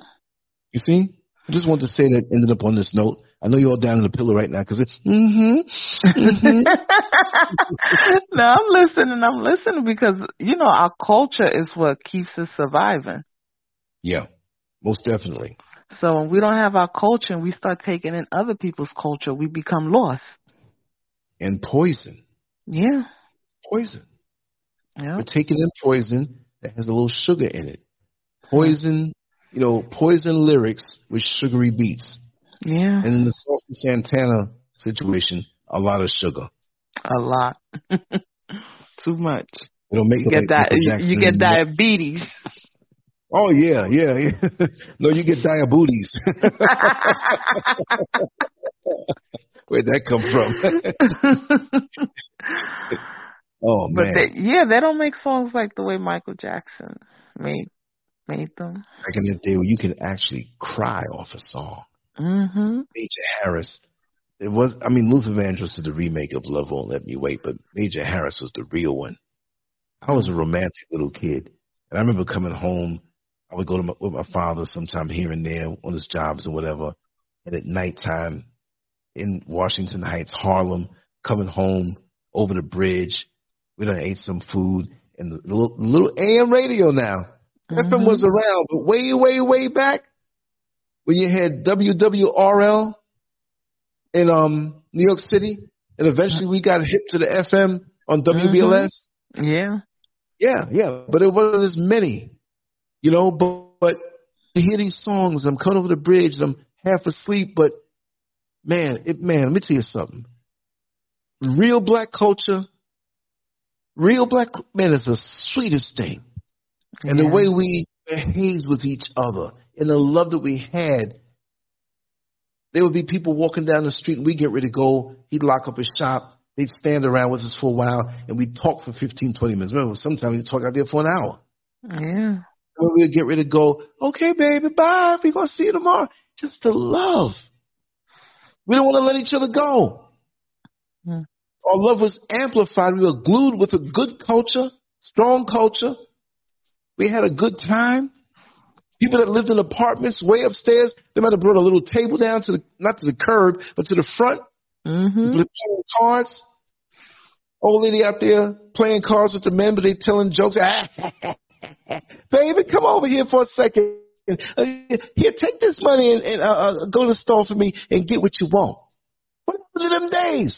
You see? I just wanted to say that ended up on this note. I know you're all down in the pillow right now because it's mm-hmm. mm-hmm. no, I'm listening. I'm listening because you know our culture is what keeps us surviving. Yeah, most definitely. So when we don't have our culture and we start taking in other people's culture, we become lost. And poison. Yeah. Poison. Yeah. We're taking in poison that has a little sugar in it. Poison, you know, poison lyrics with sugary beats. Yeah. And in the Saucy Santana situation, a lot of sugar. A lot. Too much. It'll make you get that. You, you get diabetes. Oh yeah, yeah, yeah. no, you get diabetes. Where'd that come from? oh man! But they, yeah, they don't make songs like the way Michael Jackson made made them. Back in the day, where you could actually cry off a song. Mm-hmm. Major Harris. It was. I mean, Luther Vandross did the remake of Love Won't Let Me Wait, but Major Harris was the real one. I was a romantic little kid, and I remember coming home. I would go to my, with my father sometime here and there on his jobs or whatever. And at nighttime, in Washington Heights, Harlem, coming home over the bridge. We done ate some food and the little, little AM radio now. Mm-hmm. FM was around, but way, way, way back when you had WWRL in um New York City, and eventually we got hip to the FM on WBLS. Mm-hmm. Yeah, yeah, yeah. But it wasn't as many, you know. But, but to hear these songs, I'm coming over the bridge. I'm half asleep, but man, it, man, let me tell you something. Real black culture, real black man is the sweetest thing, and yeah. the way we behave with each other, and the love that we had. There would be people walking down the street and we get ready to go. He'd lock up his shop. They'd stand around with us for a while and we'd talk for 15, 20 minutes. Remember, sometimes we'd talk out there for an hour. Yeah. When we'd get ready to go, okay, baby, bye. We're going to see you tomorrow. Just the love. We don't want to let each other go. Hmm. Our love was amplified. We were glued with a good culture, strong culture. We had a good time. People that lived in apartments way upstairs, they might have brought a little table down to the not to the curb, but to the front. Mhm. Playing cards. Old lady out there playing cards with the men, but they telling jokes. Baby, come over here for a second. Uh, here, take this money and, and uh, uh, go to the store for me and get what you want. What happened to them days?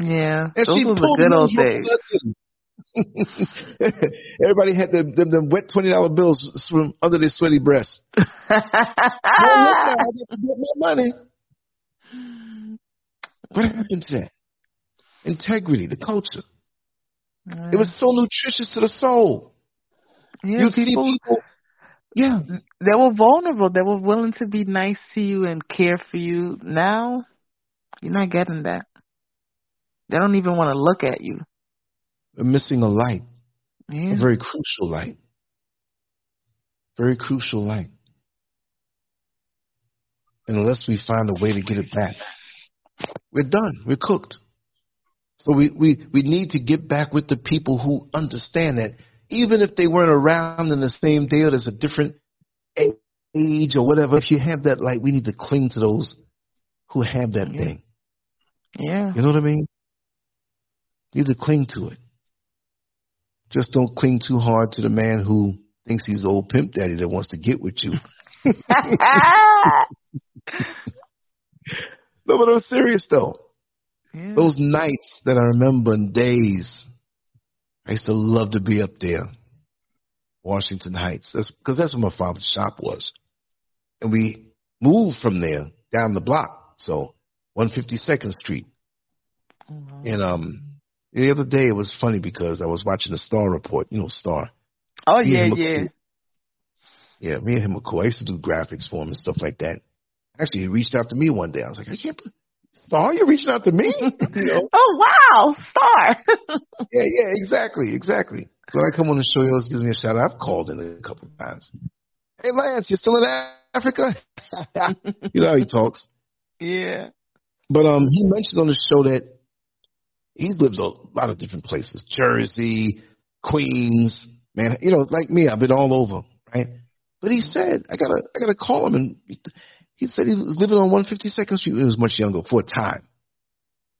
Yeah. And Those were the good old days. Everybody had them, them, them wet twenty dollar bills from under their sweaty breasts. Well, look now, I get my money. What happened to that? Integrity, the culture. It was so nutritious to the soul. yeah, you see people, people, yeah, they were vulnerable. They were willing to be nice to you and care for you. Now, you're not getting that. They don't even want to look at you. we're missing a light, Yeah. a very crucial light. Very crucial light. And unless we find a way to get it back, we're done. We're cooked. So we, we, we need to get back with the people who understand that even if they weren't around in the same day or there's a different age or whatever, if you have that light, we need to cling to those who have that Yeah. thing. yeah. You know what I mean? You need to cling to it. Just don't cling too hard to the man who thinks he's old pimp daddy that wants to get with you. No, but I'm serious though. yeah. Those nights that I remember and days, I used to love to be up there, Washington Heights, because that's, that's where my father's shop was, and we moved from there down the block, so 152nd Street. Mhm. And um, the other day it was funny because I was watching the Star Report. You know, Star. Oh Me yeah, yeah. cool. Yeah, me and him were cool. I used to do graphics for him and stuff like that. Actually, he reached out to me one day. I was like, I can't. believe- Star, you're reaching out to me? you know? Oh wow, star. Yeah, yeah, exactly, exactly. So when I come on the show, he always gives me a shout out. I've called in a couple of times. Hey, Lance, you're still in Africa? you know how he talks. yeah. But um, he mentioned on the show that he lives a lot of different places: Jersey, Queens, man. You know, like me, I've been all over, right? But he said, I gotta, I gotta call him, and he said he was living on 152nd Street. He was much younger for a time.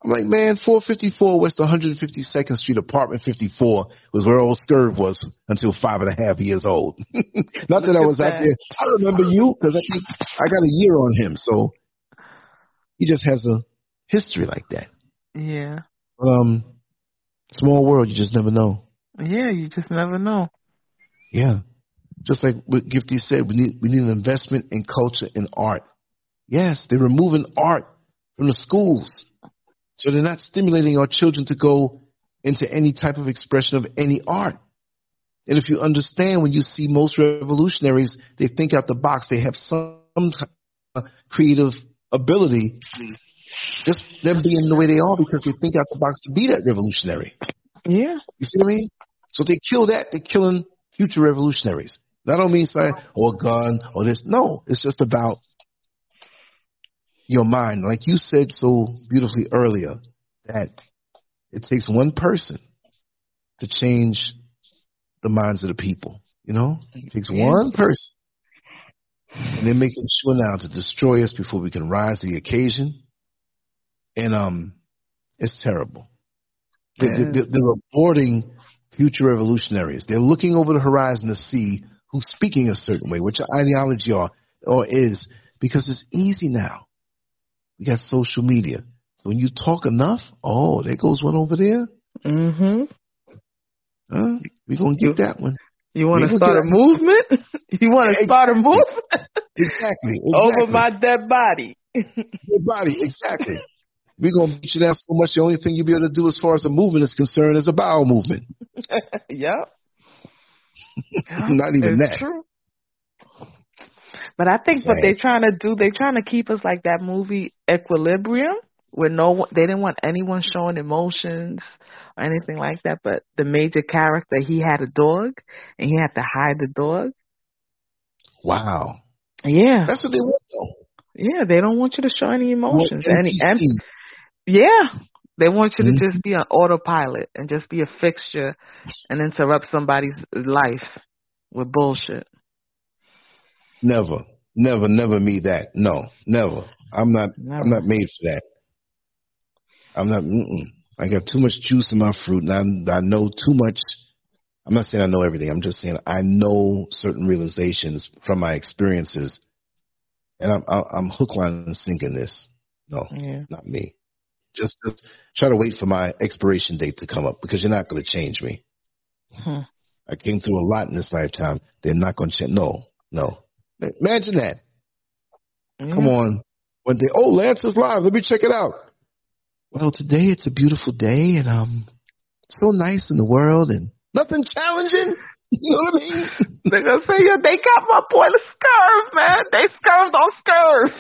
I'm like, man, 454 West 152nd Street, apartment 54 was where old Scurv was until five and a half years old. Not that I was out there. I remember you because I think I got a year on him, so he just has a history like that. Yeah. But, um, small world, you just never know. Yeah, you just never know. Yeah, just like what Gifty said, we need we need an investment in culture and art. Yes, they're removing art from the schools, so they're not stimulating our children to go into any type of expression of any art. And if you understand, when you see most revolutionaries, they think out the box. They have some creative ability, just them being the way they are because they think out the box to be that revolutionary. Yeah. You see what I mean? So they kill that, they're killing future revolutionaries. That don't mean say, or oh, gun, or this. No, it's just about your mind. Like you said so beautifully earlier, that it takes one person to change the minds of the people. You know? It takes one person. And they're making sure now to destroy us before we can rise to the occasion. And um it's terrible. They- they- they're aborting future revolutionaries. They're looking over the horizon to see who's speaking a certain way, which ideology are or is, because it's easy now. We got social media. So when you talk enough, oh, there goes one over there. Mm-hmm. Huh? We're gonna get that one. You want to start a movement? You want to start a movement Exactly. over my dead body? Your body, exactly. We're gonna beat you down so much. The only thing you'll be able to do as far as the movement is concerned is a bowel movement. yep. Not even it's that. True. But I think what they're trying to do, they're trying to keep us like that movie Equilibrium, where no one, they didn't want anyone showing emotions or anything like that. But the major character, he had a dog, and he had to hide the dog. Wow. Yeah, That's what they want though. yeah, they don't want you to show any Well, emotions. Any, and yeah, they want you to Mhm. just be on autopilot and just be a fixture and interrupt somebody's life with bullshit. Never, never, never me that. No, never. I'm not. Never. I'm not made for that. I'm not. Mm-mm. I got too much juice in my fruit, and I, I know too much. I'm not saying I know everything. I'm just saying I know certain realizations from my experiences, and I'm I'm, I'm hook, line, and sinking this. No, Yeah. not me. Just, just try to wait for my expiration date to come up because you're not going to change me. Hmm. I came through a lot in this lifetime. They're not going to change. No, no. Imagine that. Come on. One day, oh, Lance is live. Let me check it out. Well, today it's a beautiful day, and um, so nice in the world, and nothing challenging. You know what I mean? They're gonna say, yeah, they got my boy the scurv, man. They scurved on scurv.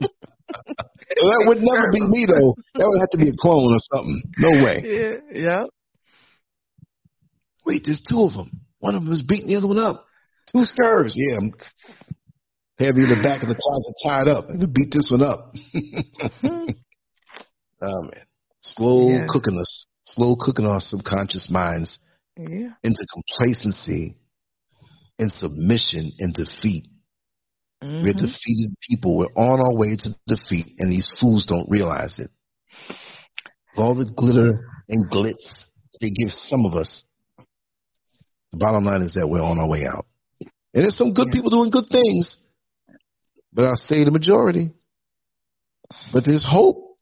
that would never be me though. That would have to be a clone or something. No way. yeah, yeah. Wait, there's two of them. One of them is beating the other one up. Two scurvs. Yeah, I'm heavy in the back of the closet, tied up, and to beat this one up. oh man, slow Yeah. cooking us, slow cooking our subconscious minds Yeah. into complacency and submission and defeat. We're Mhm. defeated people. We're on our way to defeat, and these fools don't realize it. All the glitter and glitz they give some of us. The bottom line is that we're on our way out. And there's some good people doing good things, but I'll say the majority. But there's hope.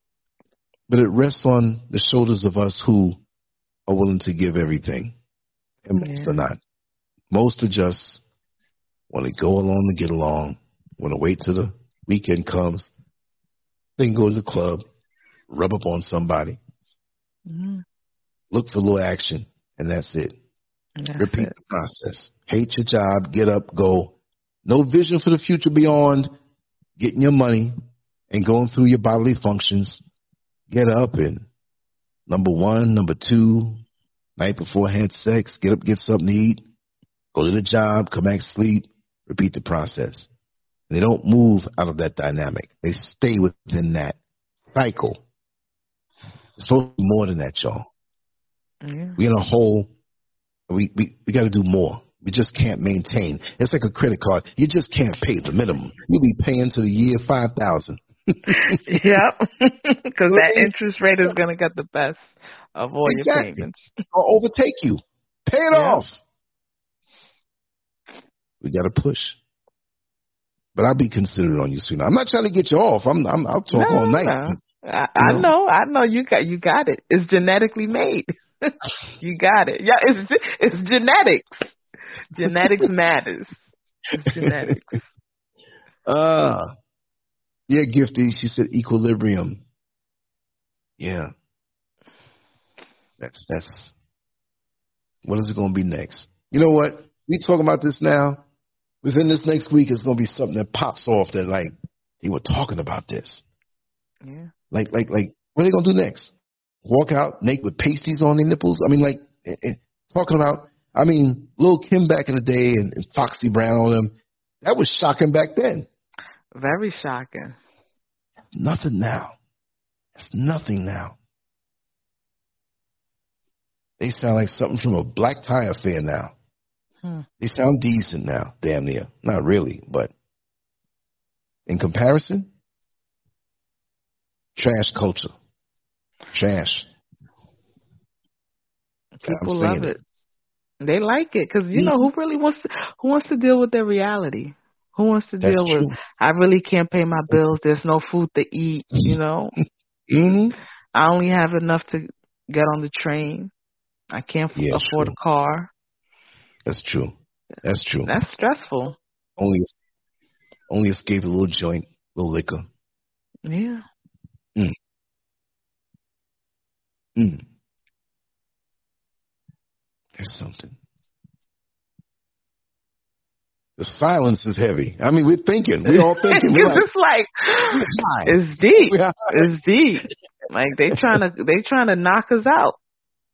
But it rests on the shoulders of us who are willing to give everything. And most Yeah. are not. Most are just want to go along to get along, want to wait till the weekend comes, then go to the club, rub up on somebody, Mhm. look for a little action, and that's it. That's Repeat it. the process. Hate your job, get up, go. No vision for the future beyond getting your money and going through your bodily functions. Get up and number one, number two, night before had sex, get up, get something to eat, go to the job, come back, sleep, repeat the process. They don't move out of that dynamic. They stay within that cycle. It's supposed to be more than that, y'all. Yeah. We in a hole. We we, we got to do more. We just can't maintain. It's like a credit card. You just can't pay the minimum. You'll be paying to the year five thousand. yep. Because that interest rate is gonna get the best of all your payments. or overtake you. Pay it Yeah. off. We got to push. But I'll be considerate on you soon. I'm not trying to get you off. I'm, I'm I'll talk No, all night. no. I, I know? know, I know. You got, you got it. It's genetically made. you got it. Yeah, it's it's genetics. Genetics matters. It's genetics. Uh yeah, Gifty. She said equilibrium. Yeah. That's that's what is it gonna be next? You know what? We talking about this now. Within this next week it's gonna be something that pops off that like they were talking about this. Yeah. Like like like what are they gonna do next? Walk out naked with pasties on their nipples? I mean like eh, eh, talking about I mean, Lil Kim back in the day and, and Foxy Brown on them, that was shocking back then. Very shocking. Nothing now. It's nothing now. They sound like something from a black tie affair now. Hmm. They sound decent now, damn near. Not really, but in comparison, trash culture. Trash. People love it. it. They like it because you know who really wants to, who wants to deal with their reality. Who wants to That's deal with? I really can't pay my bills. There's no food to eat. You know, hmm I only have enough to get on the train. I can't f- Yeah, afford true. a car. That's true. That's true. That's stressful. only only escape a little joint, little liquor. Yeah. Mm. Mm. There's something. The silence is heavy. I mean, we're thinking. We're all thinking. We're like, it's like it's deep. It's deep. Like they trying to they trying to knock us out,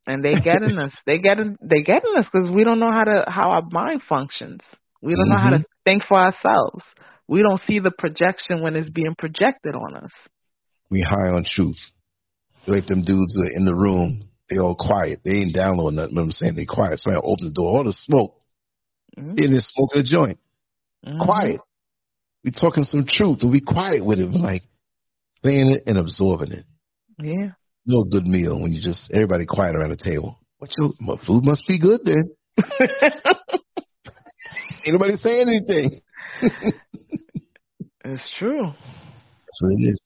and they getting us. They getting they getting us because we don't know how to how our mind functions. We don't know how to Mhm. think for ourselves. We don't see the projection when it's being projected on us. we high on truth. Like them dudes are in the room, they all quiet. They ain't downloading nothing. But I'm saying they quiet. So I open the door, all the smoke. Mhm. In there smoking a joint. Mhm. Quiet. We talking some truth, and we quiet with it, like saying it and absorbing it. Yeah. No good meal when you just everybody quiet around the table. What your my food must be good then. Ain't nobody saying anything. it's true. That's what it is.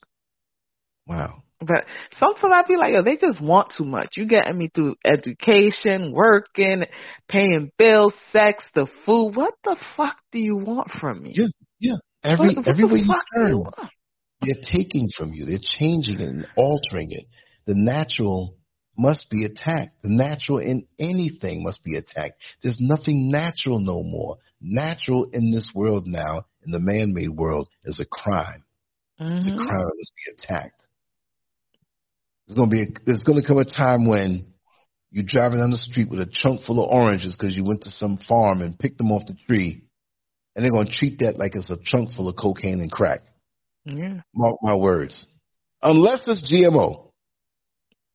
Wow. But sometimes I be like, yo, they just want too much. You getting me through education, working, paying bills, sex, the food. What the fuck do you want from me? Yeah, yeah. Every what, what everywhere the you turn, they're taking from you. They're changing it and altering it. The natural must be attacked. The natural in anything must be attacked. There's nothing natural no more. Natural in this world now, in the man-made world, is a crime. The Mhm. crime must be attacked. There's gonna be a, there's gonna come a time when you're driving down the street with a trunk full of oranges because you went to some farm and picked them off the tree, and they're gonna treat that like it's a trunk full of cocaine and crack. Yeah. Mark my words. Unless it's GMO.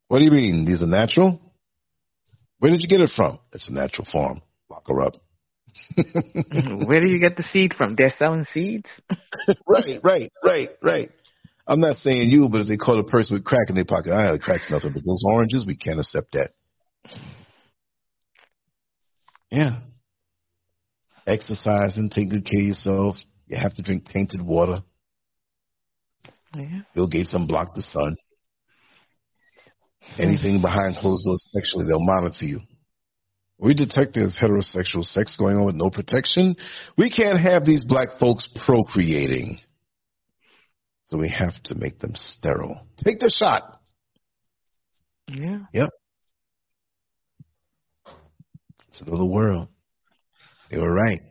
What do you mean? These are natural? Where did you get it from? It's a natural farm. Lock her up. Where do you get the seed from? They're selling seeds. right, right, right, right. I'm not saying you, but if they caught a person with crack in their pocket, I had crack's nothing, but those oranges, we can't accept that. Yeah. Exercise and take good care of yourself. You have to drink tainted water. Oh, yeah. Bill Gates unblocked the sun. Anything behind closed doors sexually, they'll monitor you. We detect there's heterosexual sex going on with no protection. We can't have these black folks procreating. So we have to make them sterile. Take the shot. Yeah. Yep. It's another world. They were right.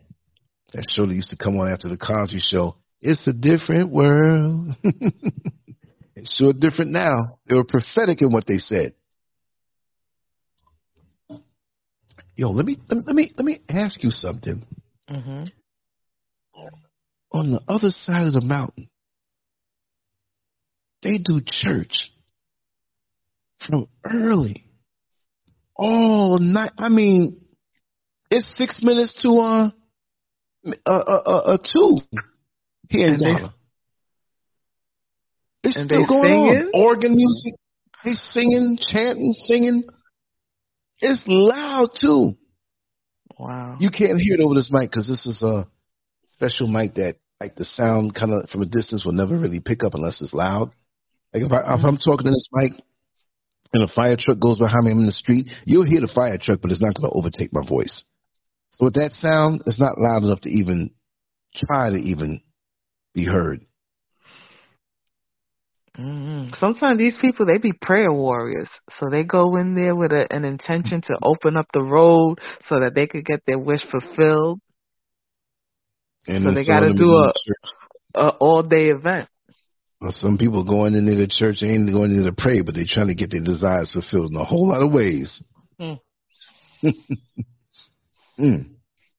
That show that used to come on after the Cosby Show. It's a different world. it's sure different now. They were prophetic in what they said. Yo, let me let me let me, ask you something. Mhm. On the other side of the mountain, they do church from early all night. I mean, it's six minutes to uh, uh, uh, uh, uh two here in Ghana. It's and still going singing? on. Organ music, they singing, chanting, singing. It's loud too. Wow. You can't hear it over this mic because this is a special mic that, like, the sound kind of from a distance will never really pick up unless it's loud. Like if, I, if I'm talking to this mic and a fire truck goes behind me, I'm in the street, you'll hear the fire truck, but it's not going to overtake my voice. So with that sound, it's not loud enough to even try to even be heard. hmm Sometimes these people they be prayer warriors, so they go in there with a, an intention to open up the road so that they could get their wish fulfilled. And So they gotta do a- A all day event. Well, some people going in the church they ain't going in there to pray, but they're trying to get their desires fulfilled in a whole lot of ways. Hmm. mm.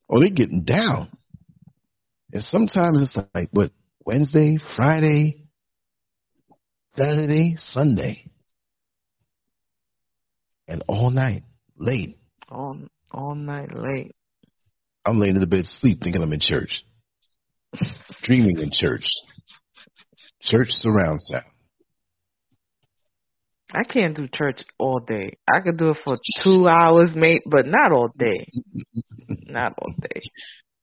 Oh, they're getting down. And sometimes it's like, what, Wednesday, Friday, Saturday, Sunday. And all night, late. all all night late. I'm laying in the bed sleep thinking I'm in church. Dreaming in church. Church surround sound. I can't do church all day. I could do it for two hours, mate, but not all day. Not all day.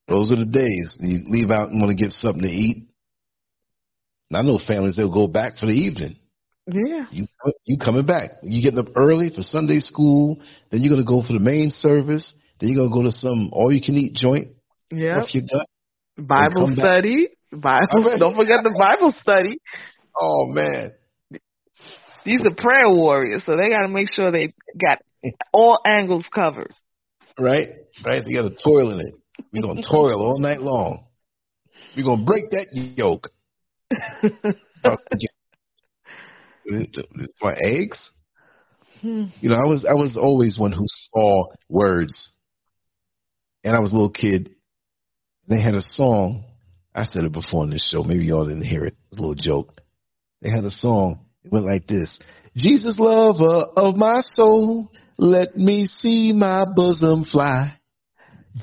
Those are the days. You leave out and want to get something to eat. And I know families they'll go back for the evening. Yeah. You you coming back. You getting up early for Sunday school. Then you're gonna go for the main service. Then you're gonna go to some all you can eat joint Yeah. off your gut. Bible study. Bible. Alright. Don't forget the Bible study. Oh man. These are prayer warriors, so they got to make sure they got all angles covered. Right? Right? They got a toilet in it. We're gonna toil all night long. We're gonna break that yoke. My eggs. Hmm. You know, I was I was always one who saw words, and I was a little kid. They had a song. I said it before on this show. Maybe y'all didn't hear it. A little joke. They had a song. It went like this: Jesus, lover of my soul, let me see my bosom fly.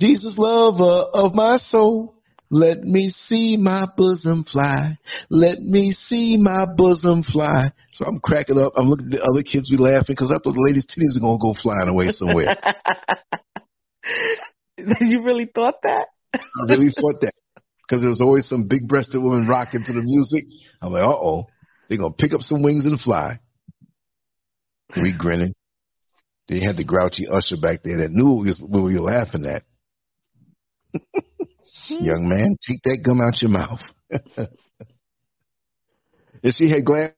Jesus, lover of my soul, let me see my bosom fly. Let me see my bosom fly. So I'm cracking up. I'm looking at the other kids be laughing because I thought the ladies' titties are gonna go flying away somewhere. you really thought that? I really thought that because there was always some big-breasted woman rocking to the music. I'm like, uh oh, they're gonna pick up some wings and fly. We grinning. They had the grouchy usher back there that knew what we were laughing at. Young man, take that gum out your mouth. and she had glasses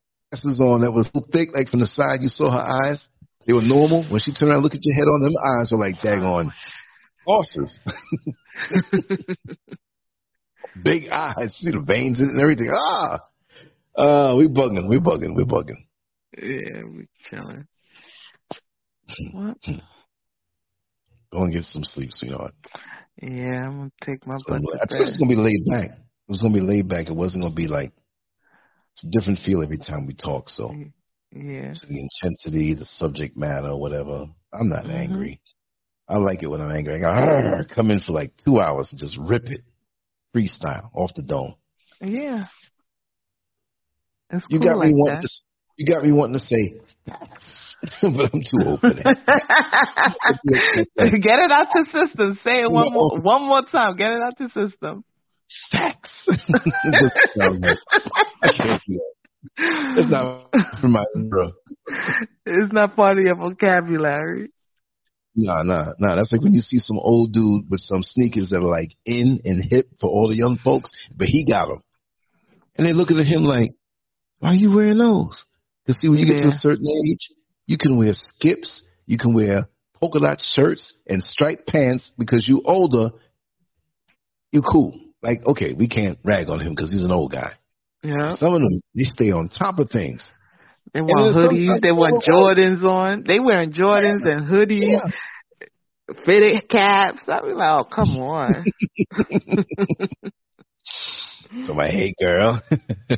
on that was so thick, like from the side you saw her eyes. They were normal. When she turned around, look at your head on them eyes were like daggone horses. Big eyes, see the veins in it and everything. Ah, uh, we bugging, we bugging, we bugging. Yeah, we chilling. What? Go and get some sleep, sweetheart. Yeah, I'm gonna take my So, butt I thought it was gonna be laid back. It was gonna be laid back. It wasn't gonna be like it's a different feel every time we talk. So Yeah. to the intensity, the subject matter, whatever. I'm not Mhm. angry. I like it when I'm angry. I go, come in for like two hours and just rip it, freestyle off the dome. Yeah. It's You cool got like me wanting that. to. You got me wanting to say, but I'm too open. Get it out your system. Say it one No. more one more time. Get it out your system. Facts. Just sound like- I can't do that. It's not for my bro. It's not part of your vocabulary. No, nah, nah. That's like when you see some old dude with some sneakers that are like in and hip for all the young folks, but he got them, and they looking at him like, "Why are you wearing those?" Because see, when you get to a certain age, you can wear skips, you can wear polka dot shirts and striped pants because you're older. you're cool. Like, okay, we can't rag on him because he's an old guy. Yeah. Some of them they stay on top of things. They want hoodies. sometimes They want Jordans on. They wearing Jordans and hoodies, Yeah. fitted caps. I be like, oh come on. So my hey girl,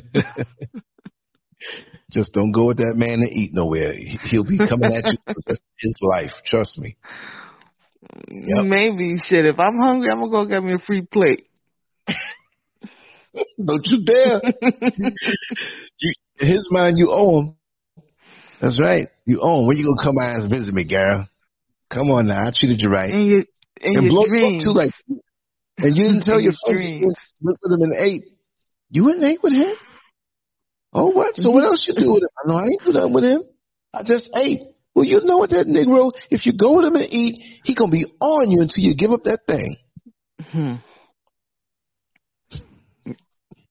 just don't go with that man to eat nowhere. He- He'll be coming at you for the rest of his life. Trust me. Yep. Maybe shit. If I'm hungry, I'm gonna go get me a free plate. Don't you dare. you, his mind, you owe him. That's right. You owe him. When you gonna come by and visit me, girl? Come on now. I treated you right. in your in and blow you dreams. too, like. And you didn't tell your friends you went with him and ate. You went and ate with him? Oh, what? So what else you do with him? I know I ain't do nothing with him. I just ate. Well, you know what, that Negro, if you go with him and eat, he going to be on you until you give up that thing. Hmm.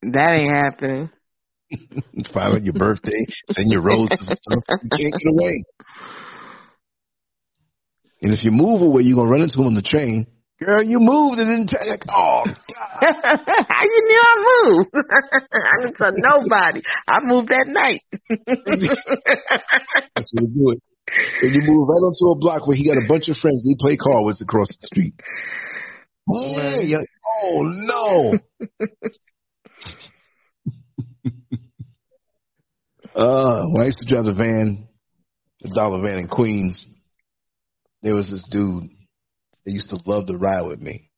That ain't happening. Finally, your birthday, send your roses and stuff. You can't get away. And if you move away, you're going to run into him on the train. Girl, you moved and didn't tell you. Oh, God. How you knew I moved? I didn't tell nobody. I moved that night. That's what you do it. And you move right onto a block where he got a bunch of friends. They play cards across the street. Yeah, you're oh no. uh, when I used to drive the van, the dollar van in Queens, there was this dude that used to love to ride with me.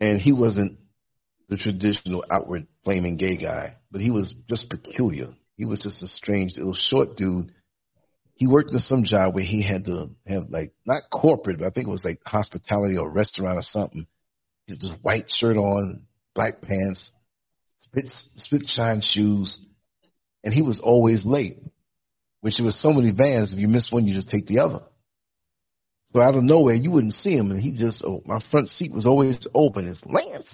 And he wasn't the traditional outward flaming gay guy, but he was just peculiar. He was just a strange little short dude. He worked in some job where he had to have like not corporate, but I think it was like hospitality or restaurant or something. He had this white shirt on, black pants, spit shine shoes, and he was always late. Which there was so many vans, if you miss one, you just take the other. So out of nowhere, you wouldn't see him, and he just oh, my front seat was always open. It's Lance.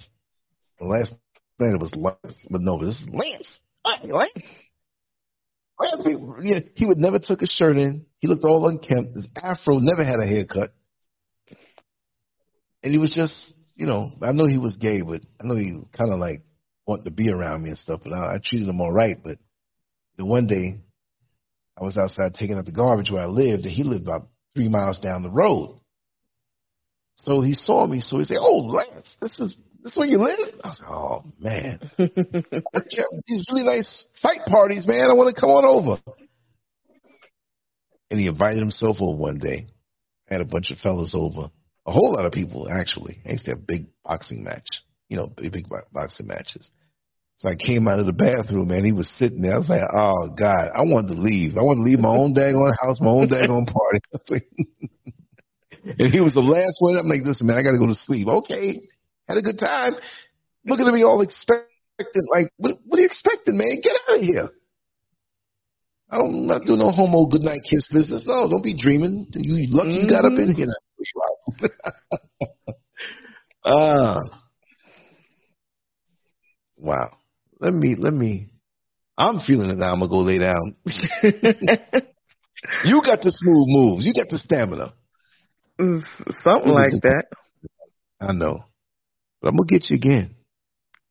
The last it was Lance, but no, this is Lance. Hi, Lance. Lance, he, yeah, he would never took his shirt in. He looked all unkempt. His afro never had a haircut. and he was just, you know, I know he was gay, but I know he kind of like wanted to be around me and stuff. But I, I treated him all right. But the one day, I was outside taking out the garbage where I lived, and he lived about three miles down the road. So he saw me, so he said, "Oh, Lance, this is this where you live?" I was like, "Oh man, these really nice fight parties, man. I want to come on over." And he invited himself over one day. Had a bunch of fellas over, a whole lot of people actually. I used to have big boxing match, you know, big, big boxing matches. So I came out of the bathroom and he was sitting there. I was like, "Oh God, I wanted to leave. I wanted to leave my own daggone house, my own daggone party." and he was the last one. I'm like, "Listen, man, I got to go to sleep." Okay, had a good time. Looking at me all expectant, like, "What, what are you expecting, man? Get out of here!" I don't I'm not doing no homo good night kiss business. No, don't be dreaming. You lucky you got up in here. Ah, uh, wow. Let me let me. I'm feeling it now. I'm gonna go lay down. you got the smooth moves. You got the stamina. Something like that. I know, but I'm gonna get you again.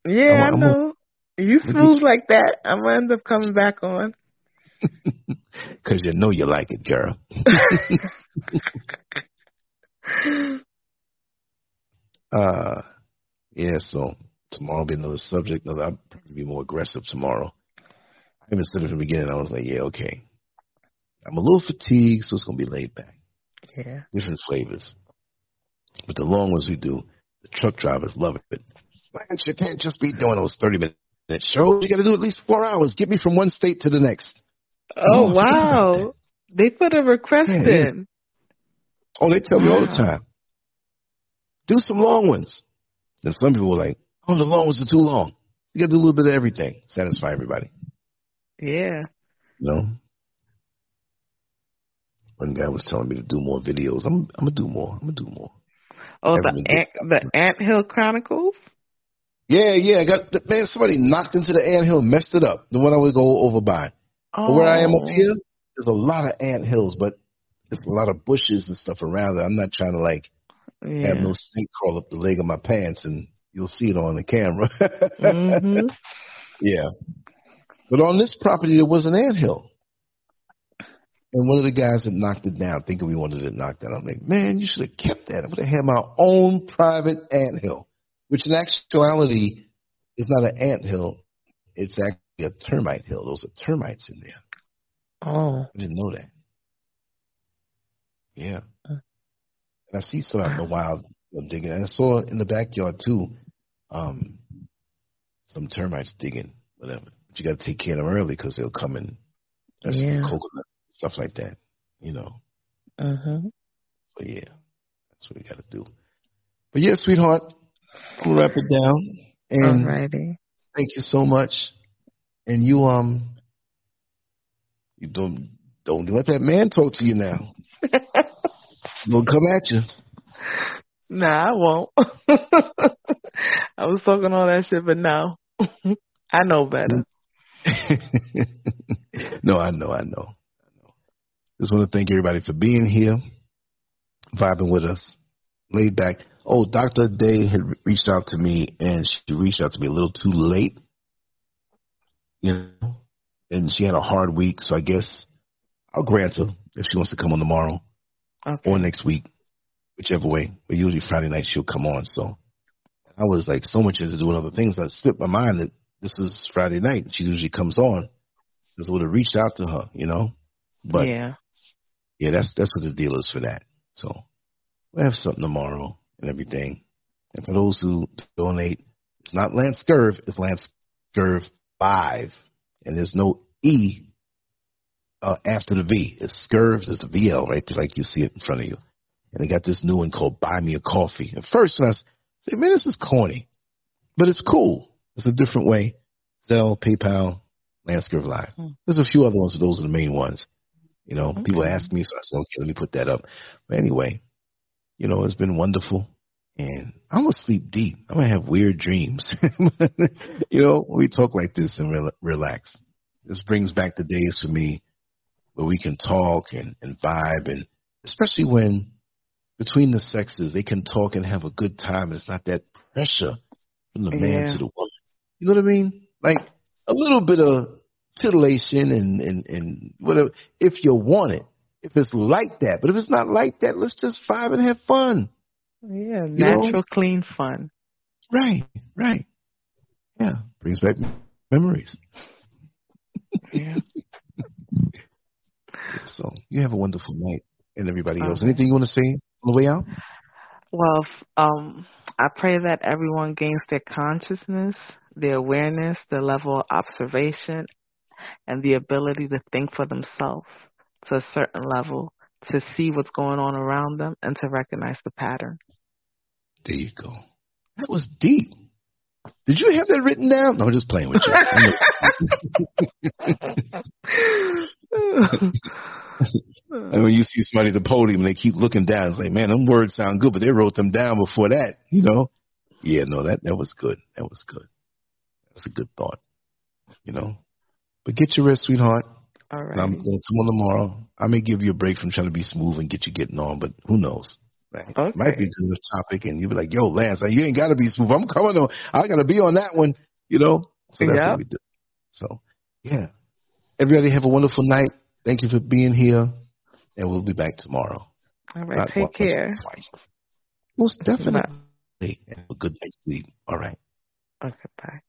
Yeah, I'm, I know. I'm you smooth like that. I'm gonna end up coming back on. Because you know you like it, girl. uh, yeah, so tomorrow will be another subject. I'll probably be more aggressive tomorrow. I even said it from the beginning. I was like, yeah, okay. I'm a little fatigued, so it's going to be laid back. Yeah. Different flavors. But the long ones we do, the truck drivers love it. Man, you can't just be doing those 30 minute shows. You got to do at least four hours. Get me from one state to the next. Oh, oh wow. They put a request yeah, in. Oh, they tell wow. me all the time. Do some long ones. And some people were like, oh, the long ones are too long. You got to do a little bit of everything. Satisfy everybody. Yeah. You know? One guy was telling me to do more videos. I'm, I'm going to do more. I'm going to do more. Oh, the ant, the Ant Hill Chronicles? Yeah, yeah. I got man. Somebody knocked into the ant hill, messed it up. The one I would go over by. Oh. But where I am up oh. here, there's a lot of ant hills, but there's a lot of bushes and stuff around it. I'm not trying to like yeah. have no snake crawl up the leg of my pants, and you'll see it on the camera. mm-hmm. Yeah. But on this property, there was an ant hill. And one of the guys that knocked it down, thinking we wanted it knocked down, I'm like, man, you should have kept that. I would have had my own private ant hill, which in actuality is not an ant hill. It's actually a termite hill. Those are termites in there. Oh. I didn't know that. Yeah. And I see some out in the wild digging. And I saw in the backyard too, um, some termites digging, whatever. But you got to take care of them early because they'll come in. yeah. coconut, stuff like that, you know. Uh-huh. So, yeah, that's what we got to do. But, yeah, sweetheart, to wrap it down. And Alrighty. thank you so much and you um you don't don't let that man talk to you now. He'll come at you. Nah, I won't. I was talking all that shit, but no, I know better. no, I know, I know, I know. Just want to thank everybody for being here, vibing with us, laid back. Oh, Dr. Day had reached out to me, and she reached out to me a little too late you know, and she had a hard week, so I guess I'll grant her if she wants to come on tomorrow okay. or next week, whichever way. But usually Friday night she'll come on. So I was like so much into doing other things, I slipped my mind that this is Friday night. She usually comes on. I would have reached out to her, you know. But yeah, yeah, that's that's what the deal is for that. So we'll have something tomorrow and everything. And for those who donate, it's not Lance Scurv, it's Lance Scurv Live, and there's no E uh, after the V. It's Scurvs, it's a VL right there, like you see it in front of you. And they got this new one called Buy Me a Coffee. At first, I said, man, this is corny, but it's cool. It's a different way. Zelle, PayPal, Lance Scurv Live. Hmm. There's a few other ones, but those are the main ones. You know, okay. people ask me, so I said, okay, let me put that up. But anyway, you know, it's been wonderful and I'm gonna sleep deep. I'm gonna have weird dreams. you know, we talk like this and re- relax. This brings back the days for me where we can talk and, and vibe, and especially when between the sexes, they can talk and have a good time. It's not that pressure from the man to the woman. You know what I mean? Like a little bit of titillation and and and whatever if you want it. If it's like that, but if it's not like that, let's just vibe and have fun. Yeah, You know? natural, clean fun. Right, right. Yeah, brings back memories. Yeah. So you have a wonderful night, and everybody else. Anything you want to say on the way out? Well, f- um, I pray that everyone gains their consciousness, their awareness, their level of observation, and the ability to think for themselves to a certain level, to see what's going on around them, and to recognize the pattern. There you go. That was deep. Did you have that written down? No, I'm just playing with you. And when you see somebody at the podium, they keep looking down. It's like, man, them words sound good, but they wrote them down before that. You know? Yeah, no, that that was good. That was good. That was a good thought. You know. But get your rest, sweetheart. All right. And I'm going to come on tomorrow. I may give you a break from trying to be smooth and get you getting on, but who knows? Right. Okay. Might be a this topic, and you'll be like, "Yo, Lance, you ain't got to be smooth. I'm coming on. I got to be on that one." You know. So that's Yep. what we do. So, yeah. Everybody have a wonderful night. Thank you for being here, and we'll be back tomorrow. All right, Not take care. Twice. Most definitely. Have a good night's sleep. All right. Okay, bye.